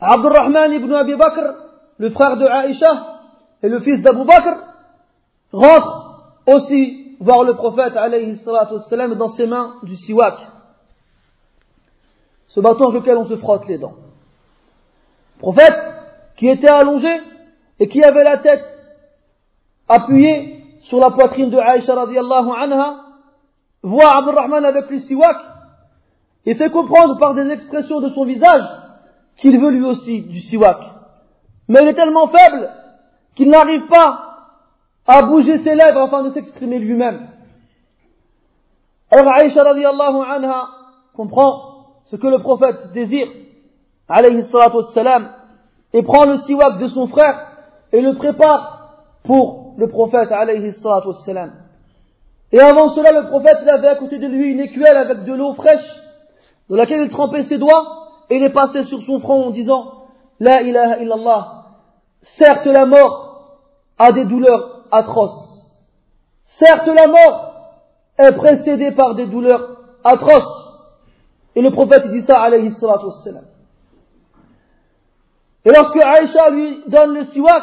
Abdurrahman ibn Abi Bakr, le frère de Aïcha et le fils d'Abu Bakr, rentre aussi voir le prophète alayhi wassalam dans ses mains du siwak. Ce bâton avec lequel on se frotte les dents. Le prophète qui était allongé et qui avait la tête appuyée sur la poitrine de Aïcha radiallahu anha, voit Abdurrahman avec le siwak et fait comprendre par des expressions de son visage qu'il veut lui aussi du siwak. Mais il est tellement faible qu'il n'arrive pas à bouger ses lèvres afin de s'exprimer lui-même. Alors Aïcha radiallahu anha comprend ce que le prophète désire, alayhi salatu wassalam, et prend le siwak de son frère et le prépare pour le prophète alayhi salatu wassalam. Et avant cela, le prophète avait à côté de lui une écuelle avec de l'eau fraîche dans laquelle il trempait ses doigts et il est passé sur son front en disant La ilaha illallah. Certes, la mort a des douleurs atroces. Certes, la mort est précédée par des douleurs atroces. Et le prophète dit ça, alayhi salatu wassalam. Et lorsque Aïcha lui donne le siwak,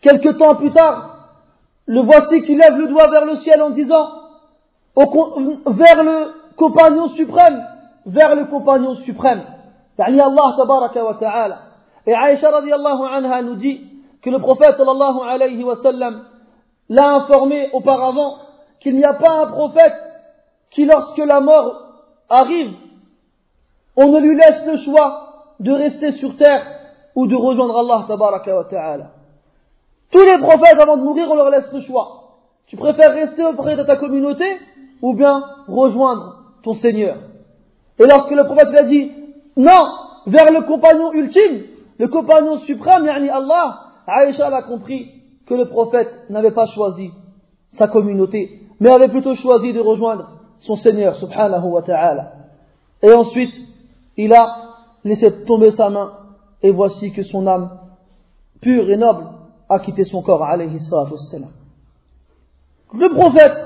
quelque temps plus tard, le voici qui lève le doigt vers le ciel en disant, vers le compagnon suprême, vers le compagnon suprême. Allah tabaraka wa ta'ala. Et Aïcha radiallahu anha nous dit que le prophète sallallahu alayhi wa sallam l'a informé auparavant qu'il n'y a pas un prophète qui lorsque la mort arrive, on ne lui laisse le choix de rester sur terre ou de rejoindre Allah tabaraka wa ta'ala. Tous les prophètes avant de mourir, on leur laisse le choix. Tu préfères rester auprès de ta communauté ou bien rejoindre ton Seigneur? Et lorsque le prophète a dit non, vers le compagnon ultime, le compagnon suprême, yani Allah, Aïcha a compris que le prophète n'avait pas choisi sa communauté, mais avait plutôt choisi de rejoindre son Seigneur, subhanahu wa ta'ala. Et ensuite, il a laissé tomber sa main, et voici que son âme pure et noble a quitté son corps, alayhi Le prophète,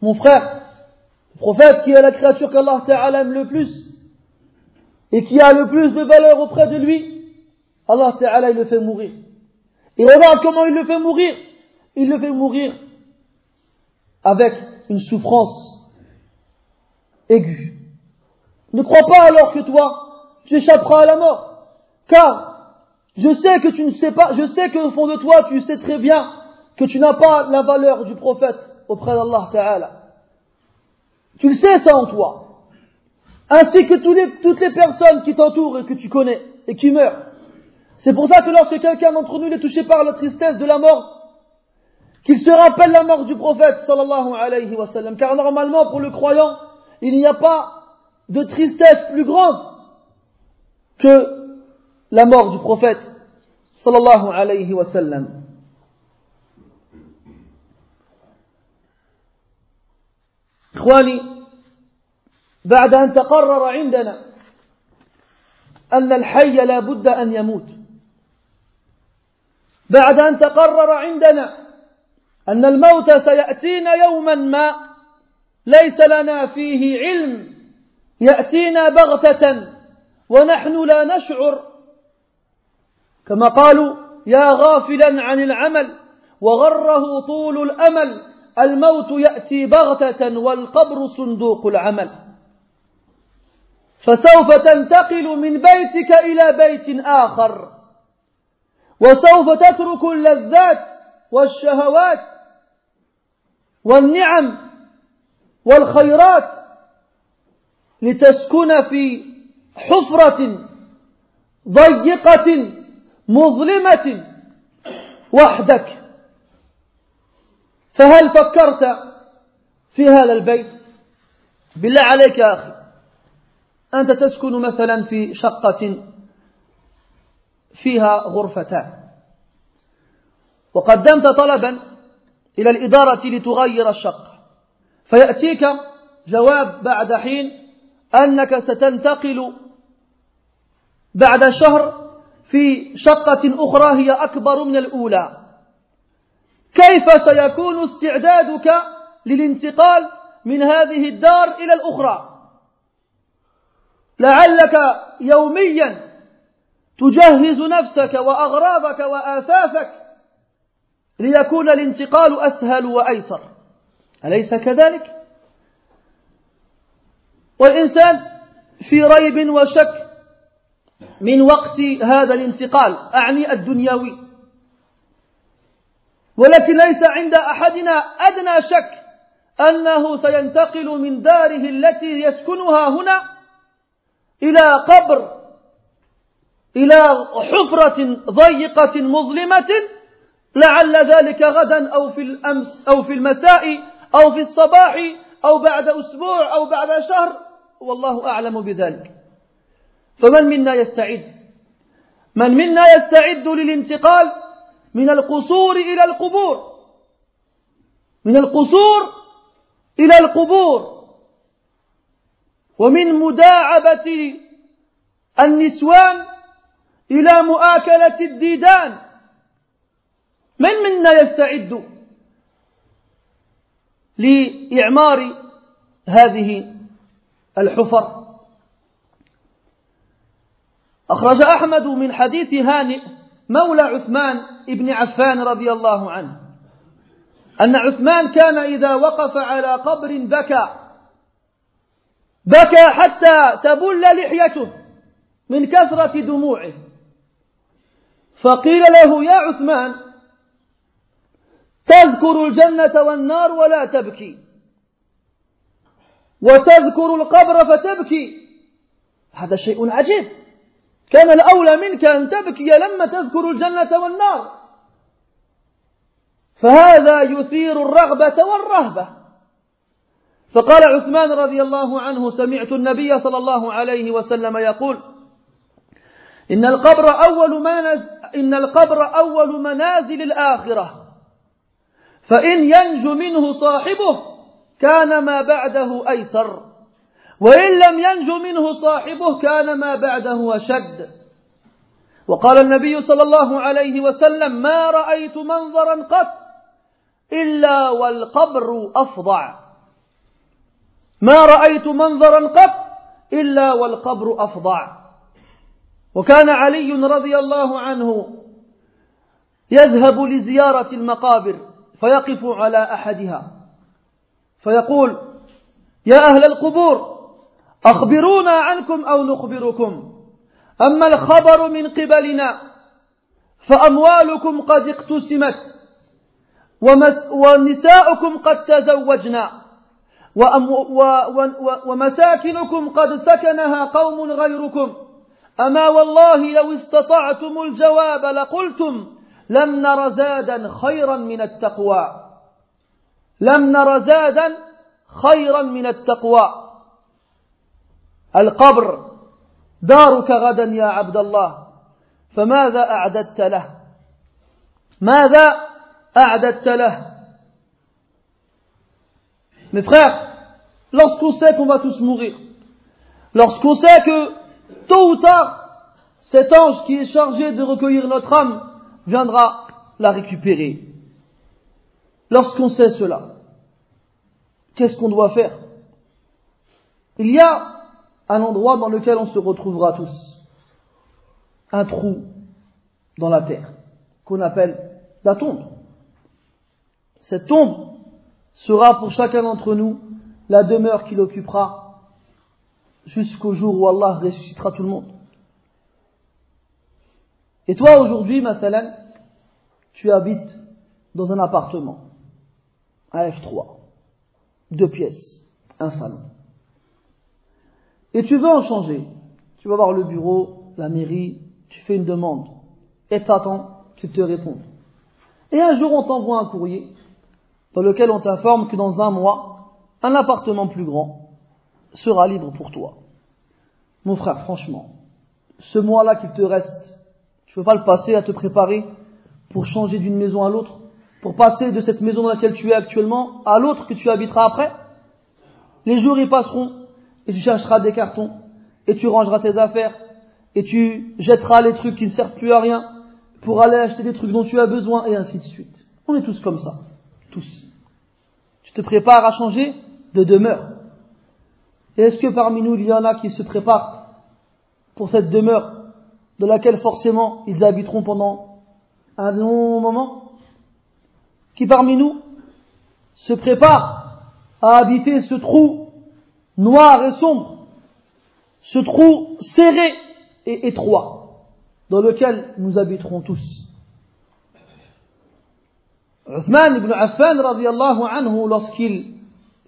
mon frère, le prophète qui est la créature qu'Allah Ta'ala aime le plus et qui a le plus de valeur auprès de lui, Allah Ta'ala il le fait mourir. Et regarde comment il le fait mourir. Il le fait mourir avec une souffrance aiguë. Ne crois pas alors que toi, tu échapperas à la mort. Car je sais que tu ne sais pas, je sais qu'au fond de toi, tu sais très bien que tu n'as pas la valeur du prophète auprès d'Allah Ta'ala. Tu le sais ça en toi. Ainsi que toutes les personnes qui t'entourent et que tu connais et qui meurent. C'est pour ça que lorsque quelqu'un d'entre nous est touché par la tristesse de la mort, qu'il se rappelle la mort du prophète sallallahu alayhi wa sallam. Car normalement, pour le croyant, il n'y a pas de tristesse plus grande que la mort du prophète sallallahu alayhi wa sallam. إخواني بعد أن تقرر عندنا أن الحي لا بد أن يموت بعد أن تقرر عندنا أن الموت سيأتينا يوما ما ليس لنا فيه علم يأتينا بغتة ونحن لا نشعر. كما قالوا يا غافلا عن العمل وغره طول الأمل الموت يأتي بغتة والقبر صندوق العمل. فسوف تنتقل من بيتك إلى بيت آخر. وسوف تترك اللذات والشهوات والنعم والخيرات لتسكن في حفرة ضيقة مظلمة وحدك. فهل فكرت في هذا البيت؟ بالله عليك يا أخي. أنت تسكن مثلا في شقة فيها غرفتان. وقدمت طلبا إلى الإدارة لتغير الشقة فيأتيك جواب بعد حين أنك ستنتقل بعد شهر في شقة أخرى هي أكبر من الأولى. كيف سيكون استعدادك للانتقال من هذه الدار إلى الأخرى؟ لعلك يوميا تجهز نفسك وأغراضك وآثاثك ليكون الانتقال أسهل وأيسر. أليس كذلك؟ والإنسان في ريب وشك من وقت هذا الانتقال. أعني الدنيوي. ولكن ليس عند أحدنا أدنى شك أنه سينتقل من داره التي يسكنها هنا إلى قبر إلى حفرة ضيقة مظلمة لعل ذلك غدا أو في الأمس أو في المساء أو في الصباح أو بعد أسبوع أو بعد شهر والله أعلم بذلك. فمن منا يستعد؟ من منا يستعد للانتقال من القصور إلى القبور؟ من القصور إلى القبور. ومن مداعبة النسوان إلى مؤاكلة الديدان. من منا يستعد لإعمار هذه الحفر؟ أخرج أحمد من حديث هانئ مولى عثمان بن عفان رضي الله عنه أن عثمان كان إذا وقف على قبر بكى بكى حتى تبل لحيته من كثرة دموعه. فقيل له يا عثمان تذكر الجنة والنار ولا تبكي. وتذكر القبر فتبكي. هذا شيء عجيب. كان الأولى منك أن تبكي لما تذكر الجنة والنار. فهذا يثير الرغبة والرهبة. فقال عثمان رضي الله عنه سمعت النبي صلى الله عليه وسلم يقول إن القبر أول منازل إن القبر أول منازل الآخرة. فإن ينجو منه صاحبه كان ما بعده أيسر. وإن لم ينجو منه صاحبه كان ما بعده أشد. وقال النبي صلى الله عليه وسلم ما رأيت منظرا قط إلا والقبر أفضع. ما رأيت منظرا قط إلا والقبر أفضع. وكان علي رضي الله عنه يذهب لزيارة المقابر فيقف على أحدها. فيقول يا أهل القبور أخبرونا عنكم أو نخبركم؟ أما الخبر من قبلنا فأموالكم قد اقتسمت ونساؤكم قد تزوجنا ومساكنكم قد سكنها قوم غيركم. أما والله لو استطعتم الجواب لقلتم لم نر زادا خيرا من التقوى. لم نر زادا خيرا من التقوى. القبر دارك غدا يا عبد الله فماذا أعددت له؟ ماذا أعددت له؟ Mes frères, lorsqu'on sait qu'on va tous mourir, lorsqu'on sait que tôt ou tard, cet ange qui est chargé de recueillir notre âme viendra la récupérer. Lorsqu'on sait cela, qu'est-ce qu'on doit faire? Il y a un endroit dans lequel on se retrouvera tous. Un trou dans la terre, qu'on appelle la tombe. Cette tombe sera pour chacun d'entre nous la demeure qu'il occupera jusqu'au jour où Allah ressuscitera tout le monde. Et toi aujourd'hui, Mathalan, tu habites dans un appartement, un F3, deux pièces, un salon. Et tu veux en changer. Tu vas voir le bureau, la mairie, tu fais une demande et t'attends qu'ils te répondent. Et un jour, on t'envoie un courrier dans lequel on t'informe que dans un mois, un appartement plus grand sera libre pour toi. Mon frère, franchement, ce mois-là qu'il te reste, tu ne peux pas le passer à te préparer pour changer d'une maison à l'autre, pour passer de cette maison dans laquelle tu es actuellement à l'autre que tu habiteras après? Les jours y passeront et tu chercheras des cartons et tu rangeras tes affaires et tu jetteras les trucs qui ne servent plus à rien pour aller acheter des trucs dont tu as besoin et ainsi de suite. On est tous comme ça, tous. Tu te prépares à changer de demeure. Est-ce que parmi nous il y en a qui se préparent pour cette demeure de laquelle forcément ils habiteront pendant un long moment, qui parmi nous se prépare à habiter ce trou noir et sombre, ce trou serré et étroit, dans lequel nous habiterons tous? Uthman ibn Affan anhu, lorsqu'il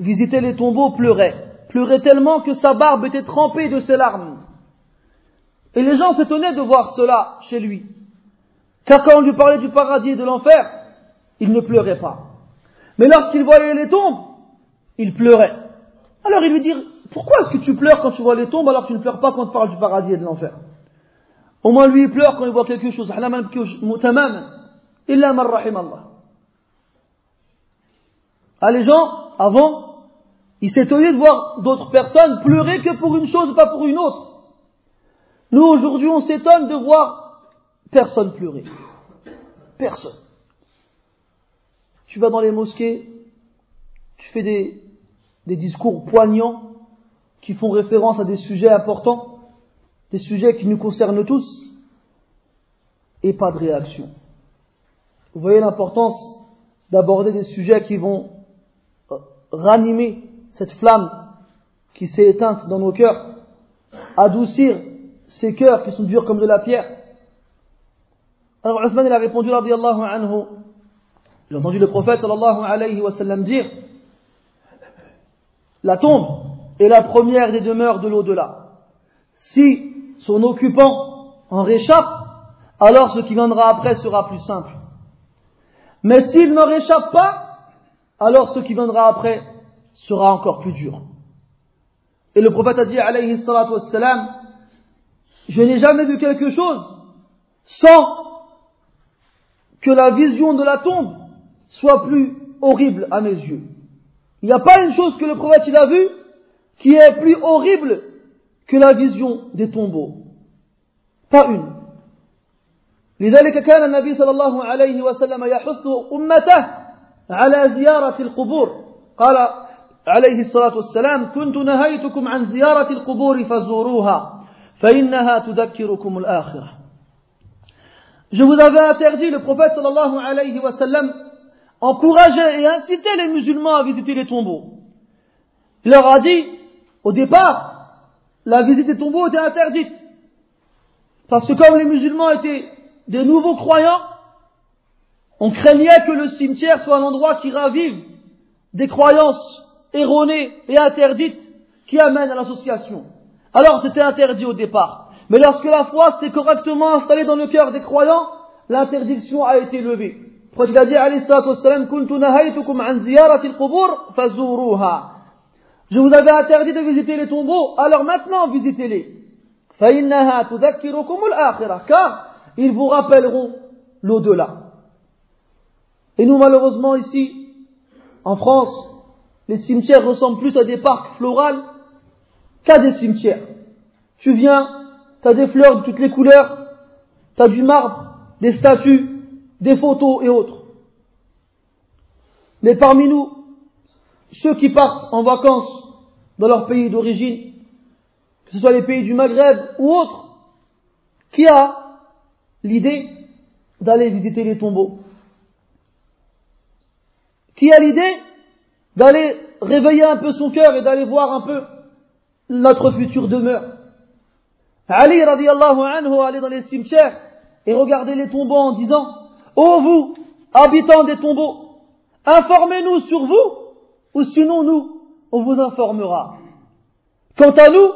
visitait les tombeaux, pleurait. Pleurait tellement que sa barbe était trempée de ses larmes. Et les gens s'étonnaient de voir cela chez lui. Car quand on lui parlait du paradis et de l'enfer, il ne pleurait pas. Mais lorsqu'il voyait les tombes, il pleurait. Alors il lui dit, pourquoi est-ce que tu pleures quand tu vois les tombes alors que tu ne pleures pas quand tu parles du paradis et de l'enfer? Au moins lui il pleure quand il voit quelque chose. Ah, les gens, avant, ils s'étonnaient de voir d'autres personnes pleurer que pour une chose pas pour une autre. Nous, aujourd'hui, on s'étonne de voir personne pleurer. Personne. Tu vas dans les mosquées, tu fais des, des discours poignants qui font référence à des sujets importants, des sujets qui nous concernent tous, et pas de réaction. Vous voyez l'importance d'aborder des sujets qui vont ranimer cette flamme qui s'est éteinte dans nos cœurs, adoucir ces cœurs qui sont durs comme de la pierre. Alors Uthman a répondu radiallahu anhu, entendu le prophète sallallahu dire, la tombe est la première des demeures de l'au-delà. Si son occupant en réchappe, alors ce qui viendra après sera plus simple. Mais s'il ne réchappe pas, alors ce qui viendra après sera encore plus dur. Et le prophète a dit, alayhi salatu wassalam, je n'ai jamais vu quelque chose sans que la vision de la tombe soit plus horrible à mes yeux. Il n'y a pas une chose que le prophète il a vue qui est plus horrible que la vision des tombeaux. Pas une. لذلك كان النبي صلى الله عليه وسلم يحث أمته على زيارة القبور قال عليه الصلاة والسلام كنت نهيتكم عن زيارة القبور فزوروها فإنها تذكركم الآخرة Je vous avais interdit, le prophète sallallahu alayhi wa sallam encourageait et incitait les musulmans à visiter les tombeaux. Il leur a dit, au départ, la visite des tombeaux était interdite. Parce que comme les musulmans étaient des nouveaux croyants, on craignait que le cimetière soit un endroit qui ravive des croyances erronées et interdites qui amènent à l'association. Alors c'était interdit au départ. Mais lorsque la foi s'est correctement installée dans le cœur des croyants, l'interdiction a été levée. A dit, Je vous avais interdit de visiter les tombeaux, alors maintenant visitez-les. Car ils vous rappelleront l'au-delà. Et nous, malheureusement, ici, en France, les cimetières ressemblent plus à des parcs floraux qu'à des cimetières. Tu viens, tu as des fleurs de toutes les couleurs, tu as du marbre, des statues, des photos et autres. Mais parmi nous, ceux qui partent en vacances dans leur pays d'origine, que ce soit les pays du Maghreb ou autres, qui a l'idée d'aller visiter les tombeaux? Qui a l'idée d'aller réveiller un peu son cœur et d'aller voir un peu notre future demeure. Ali radiallahu anhu allait dans les cimetières et regardait les tombeaux en disant Ô vous, habitants des tombeaux, informez-nous sur vous, ou sinon nous, on vous informera. Quant à nous,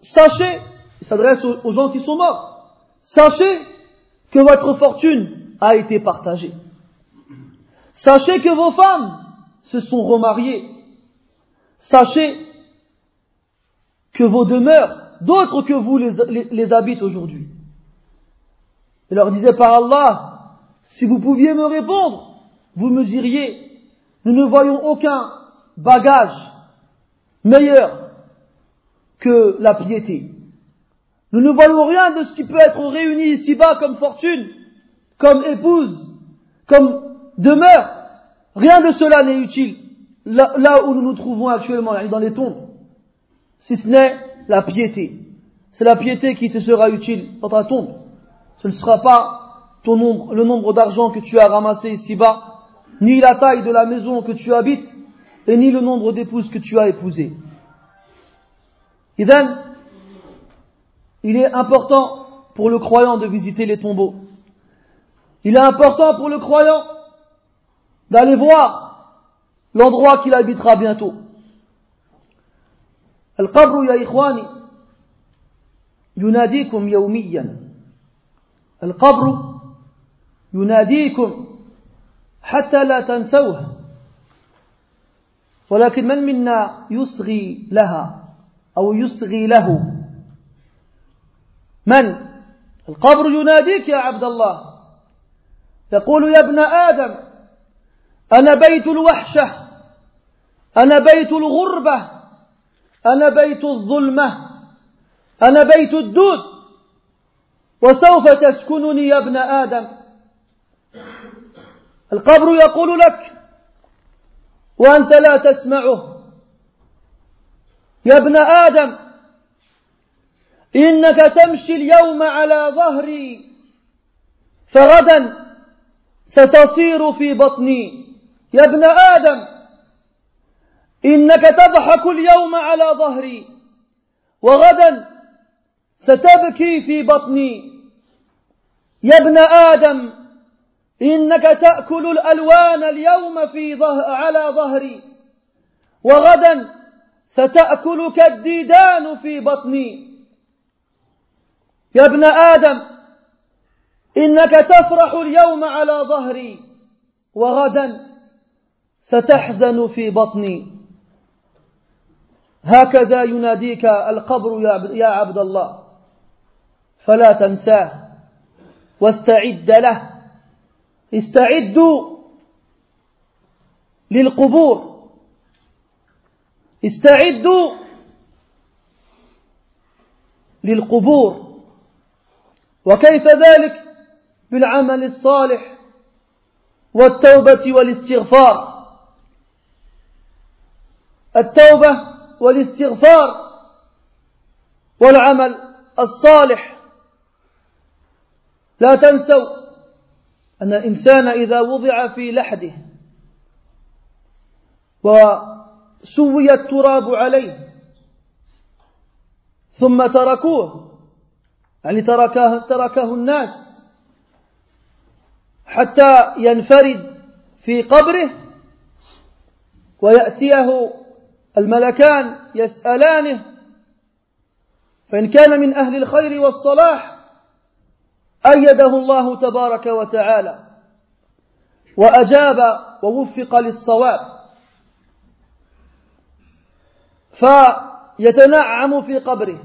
sachez, il s'adresse aux gens qui sont morts, sachez que votre fortune a été partagée. Sachez que vos femmes se sont remariées. Sachez que vos demeures, d'autres que vous les, habitent aujourd'hui. Il leur disait par Allah, si vous pouviez me répondre, vous me diriez, nous ne voyons aucun bagage meilleur que la piété. Nous ne voyons rien de ce qui peut être réuni ici-bas comme fortune, comme épouse, comme demeure. Rien de cela n'est utile là, où nous nous trouvons actuellement, dans les tombes, si ce n'est la piété. C'est la piété qui te sera utile dans ta tombe. Ce ne sera pas ton nombre, le nombre d'argent que tu as ramassé ici-bas, ni la taille de la maison que tu habites, et ni le nombre d'épouses que tu as épousées. Idem, il est important pour le croyant de visiter les tombeaux. Il est important pour le croyant d'aller voir l'endroit qu'il habitera bientôt. القبر يا إخواني يناديكم يوميا. القبر يناديكم حتى لا تنسوه. ولكن من منا يصغي لها أو يصغي له؟ من؟ القبر يناديك يا عبد الله. يقول يا ابن آدم أنا بيت الوحشة أنا بيت الغربة أنا بيت الظلمة أنا بيت الدود. وسوف تسكنني يا ابن آدم. القبر يقول لك وأنت لا تسمعه. يا ابن آدم إنك تمشي اليوم على ظهري فغدا ستصير في بطني. يا ابن آدم إنك تضحك اليوم على ظهري وغدا ستبكي في بطني. يا ابن آدم إنك تأكل الألوان اليوم في ظهر على ظهري وغدا ستأكلك الديدان في بطني. يا ابن آدم إنك تفرح اليوم على ظهري وغدا ستحزن في بطني. هكذا يناديك القبر يا عبد الله. فلا تنساه. واستعد له. استعدوا للقبور. استعدوا للقبور. وكيف ذلك؟ بالعمل الصالح والتوبة والاستغفار. التوبة والاستغفار والعمل الصالح. لا تنسوا أن الإنسان إذا وضع في لحده وسوي التراب عليه ثم تركوه يعني تركه, تركه الناس حتى ينفرد في قبره ويأتيه الملكان يسألانه فإن كان من أهل الخير والصلاح أيده الله تبارك وتعالى وأجاب ووفق للصواب. فيتنعم في قبره.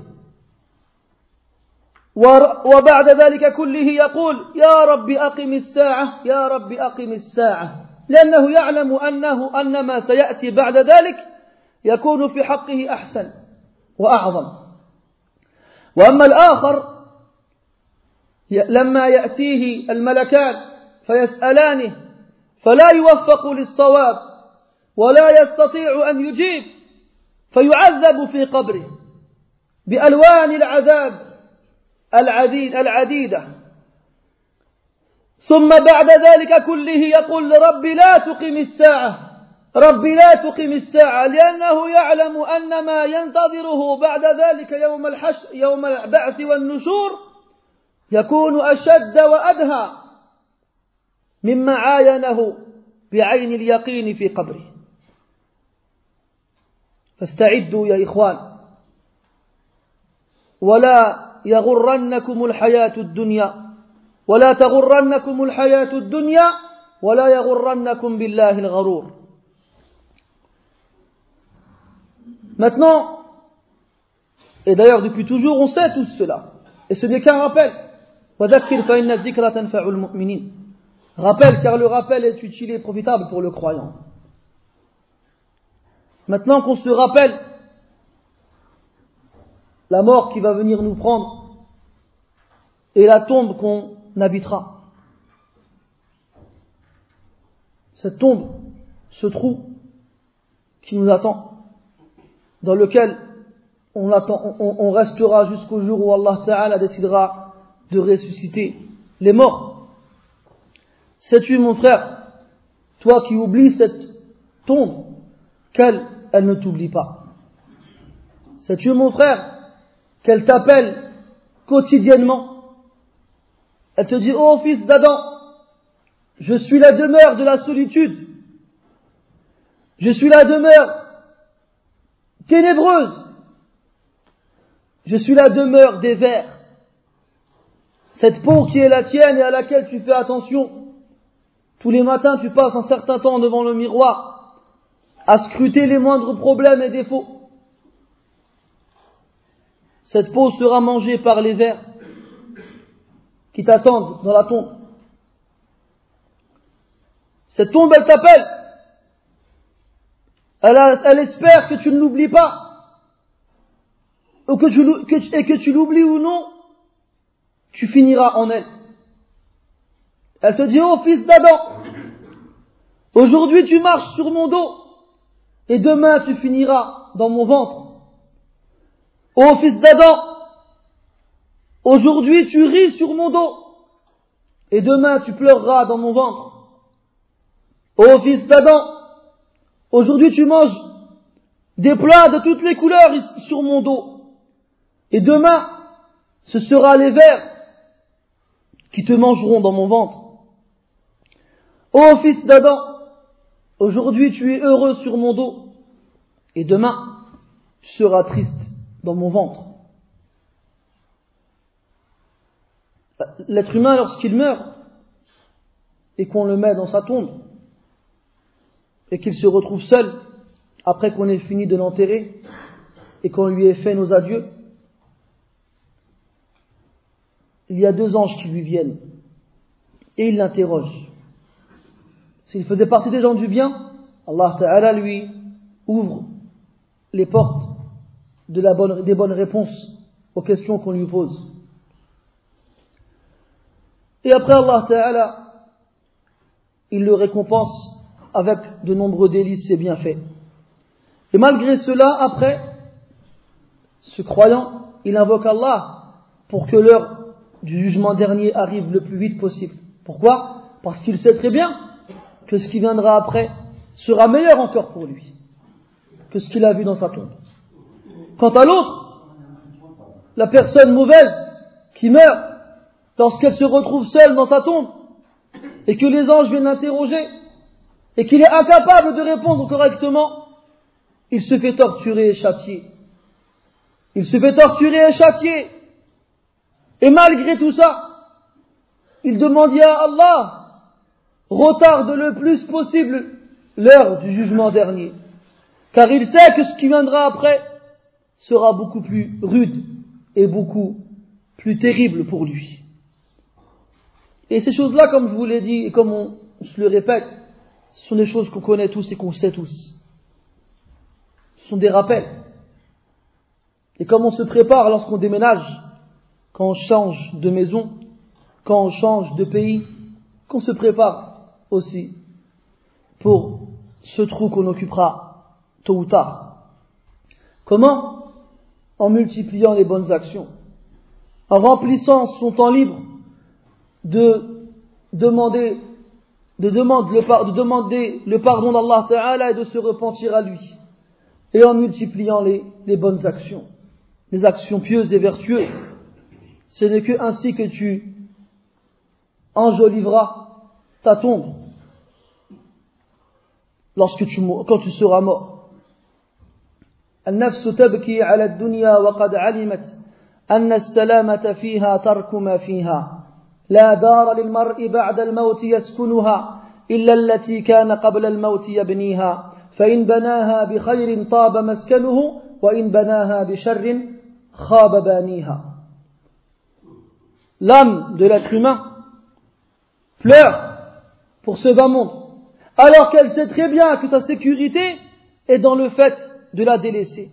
وبعد ذلك كله يقول يا رب أقم الساعة يا رب أقم الساعة. لأنه يعلم أنه أن ما سيأتي بعد ذلك يكون في حقه أحسن وأعظم. وأما الآخر لما يأتيه الملكان فيسألانه فلا يوفق للصواب ولا يستطيع أن يجيب فيعذب في قبره بألوان العذاب العديد العديدة. ثم بعد ذلك كله يقول لرب لا تقم الساعة رب لا تقم الساعة لأنه يعلم أن ما ينتظره بعد ذلك يوم الحشر يوم البعث والنشور يكون أشد وأدهى مما عاينه بعين اليقين في قبره. فاستعدوا يا إخوان. ولا يغرنكم الحياة الدنيا ولا تغرنكم الحياة الدنيا ولا يغرنكم بالله الغرور. Maintenant, et d'ailleurs depuis toujours, on sait tout cela. Et ce n'est qu'un rappel. Rappelle, car le rappel est utile et profitable pour le croyant. Maintenant qu'on se rappelle la mort qui va venir nous prendre et la tombe qu'on habitera. Cette tombe, ce trou qui nous attend, dans lequel on, restera jusqu'au jour où Allah décidera de ressusciter les morts. Sais-tu, mon frère, toi qui oublies cette tombe, qu'elle, elle ne t'oublie pas. Sais-tu, mon frère, qu'elle t'appelle quotidiennement. Elle te dit, oh fils d'Adam, je suis la demeure de la solitude. Je suis la demeure ténébreuse. Je suis la demeure des vers. Cette peau qui est la tienne et à laquelle tu fais attention. Tous les matins, tu passes un certain temps devant le miroir à scruter les moindres problèmes et défauts. Cette peau sera mangée par les vers qui t'attendent dans la tombe. Cette tombe, elle t'appelle. Elle, espère que tu ne l'oublies pas. Et que tu l'oublies ou non, tu finiras en elle. Elle te dit, oh fils d'Adam, aujourd'hui tu marches sur mon dos, et demain tu finiras dans mon ventre. Oh fils d'Adam, aujourd'hui tu ris sur mon dos, et demain tu pleureras dans mon ventre. Oh fils d'Adam, aujourd'hui tu manges des plats de toutes les couleurs sur mon dos, et demain ce sera les vers qui te mangeront dans mon ventre. Oh fils d'Adam, aujourd'hui tu es heureux sur mon dos, et demain tu seras triste dans mon ventre. L'être humain, lorsqu'il meurt, et qu'on le met dans sa tombe, et qu'il se retrouve seul, après qu'on ait fini de l'enterrer, et qu'on lui ait fait nos adieux, il y a deux anges qui lui viennent, et ils l'interrogent. S'il faisait partie des gens du bien, Allah Ta'ala lui ouvre les portes de la des bonnes réponses aux questions qu'on lui pose. Et après Allah Ta'ala, il le récompense avec de nombreux délices et bienfaits. Et malgré cela, après, ce croyant, il invoque Allah pour que l'heure du jugement dernier arrive le plus vite possible. Pourquoi? Parce qu'il sait très bien que ce qui viendra après sera meilleur encore pour lui que ce qu'il a vu dans sa tombe. Quant à l'autre, la personne mauvaise qui meurt lorsqu'elle se retrouve seule dans sa tombe et que les anges viennent l'interroger et qu'il est incapable de répondre correctement, il se fait torturer et châtier. Il se fait torturer et châtier. Et malgré tout ça, il demande à Allah, retarde le plus possible l'heure du jugement dernier. Car il sait que ce qui viendra après sera beaucoup plus rude et beaucoup plus terrible pour lui. Et ces choses-là, comme je vous l'ai dit et comme on, se le répète, ce sont des choses qu'on connaît tous et qu'on sait tous. Ce sont des rappels. Et comme on se prépare lorsqu'on déménage, quand on change de maison, quand on change de pays, qu'on se prépare aussi pour ce trou qu'on occupera tôt ou tard. Comment En multipliant les bonnes actions, en remplissant son temps libre de demander de, de demander le pardon d'Allah Ta'ala et de se repentir à lui. Et en multipliant les, les bonnes actions, les actions pieuses et vertueuses. Ce n'est que ainsi que tu enjoliveras ta tombe lorsque tu, quand tu seras mort. النفس تبكي على الدنيا وقد علمت أن السلامة فيها ترك ما فيها لا دار للمرء بعد الموت يسكنها إلا التي كان قبل الموت يبنيها فإن بناها بخير طاب مسكنه وإن بناها بشر خاب بانيها L'âme de l'être humain pleure pour ce bas monde, alors qu'elle sait très bien que sa sécurité est dans le fait de la délaisser.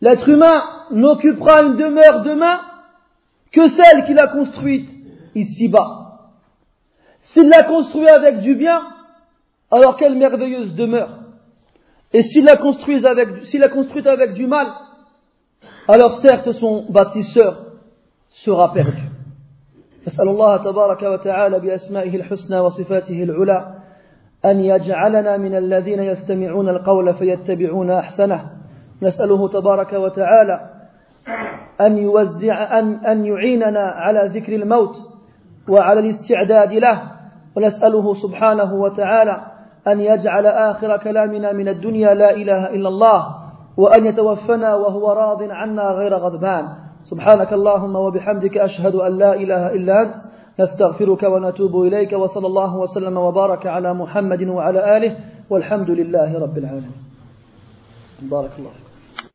L'être humain n'occupera une demeure demain que celle qu'il a construite ici-bas. S'il l'a construite avec du bien, alors quelle merveilleuse demeure. Et s'il l'a construite avec, s'il l'a construite avec du mal, alors certes son bâtisseur sera perdu. نسأل الله تبارك وتعالى بأسمائه الحسنى وصفاته العلى أن يجعلنا من الذين يستمعون القول فيتبعون أحسنه نسأله تبارك وتعالى أن يوزع أن أن يعيننا على ذكر الموت وعلى الاستعداد له ونسأله سبحانه وتعالى أن يجعل آخر كلامنا من الدنيا لا إله إلا الله وأن يتوفنا وهو راض عنا غير غضبان. سبحانك اللهم وبحمدك أشهد أن لا إله إلا أنت نستغفرك ونتوب إليك وصلى الله وسلم وبارك على محمد وعلى آله والحمد لله رب العالمين. بارك الله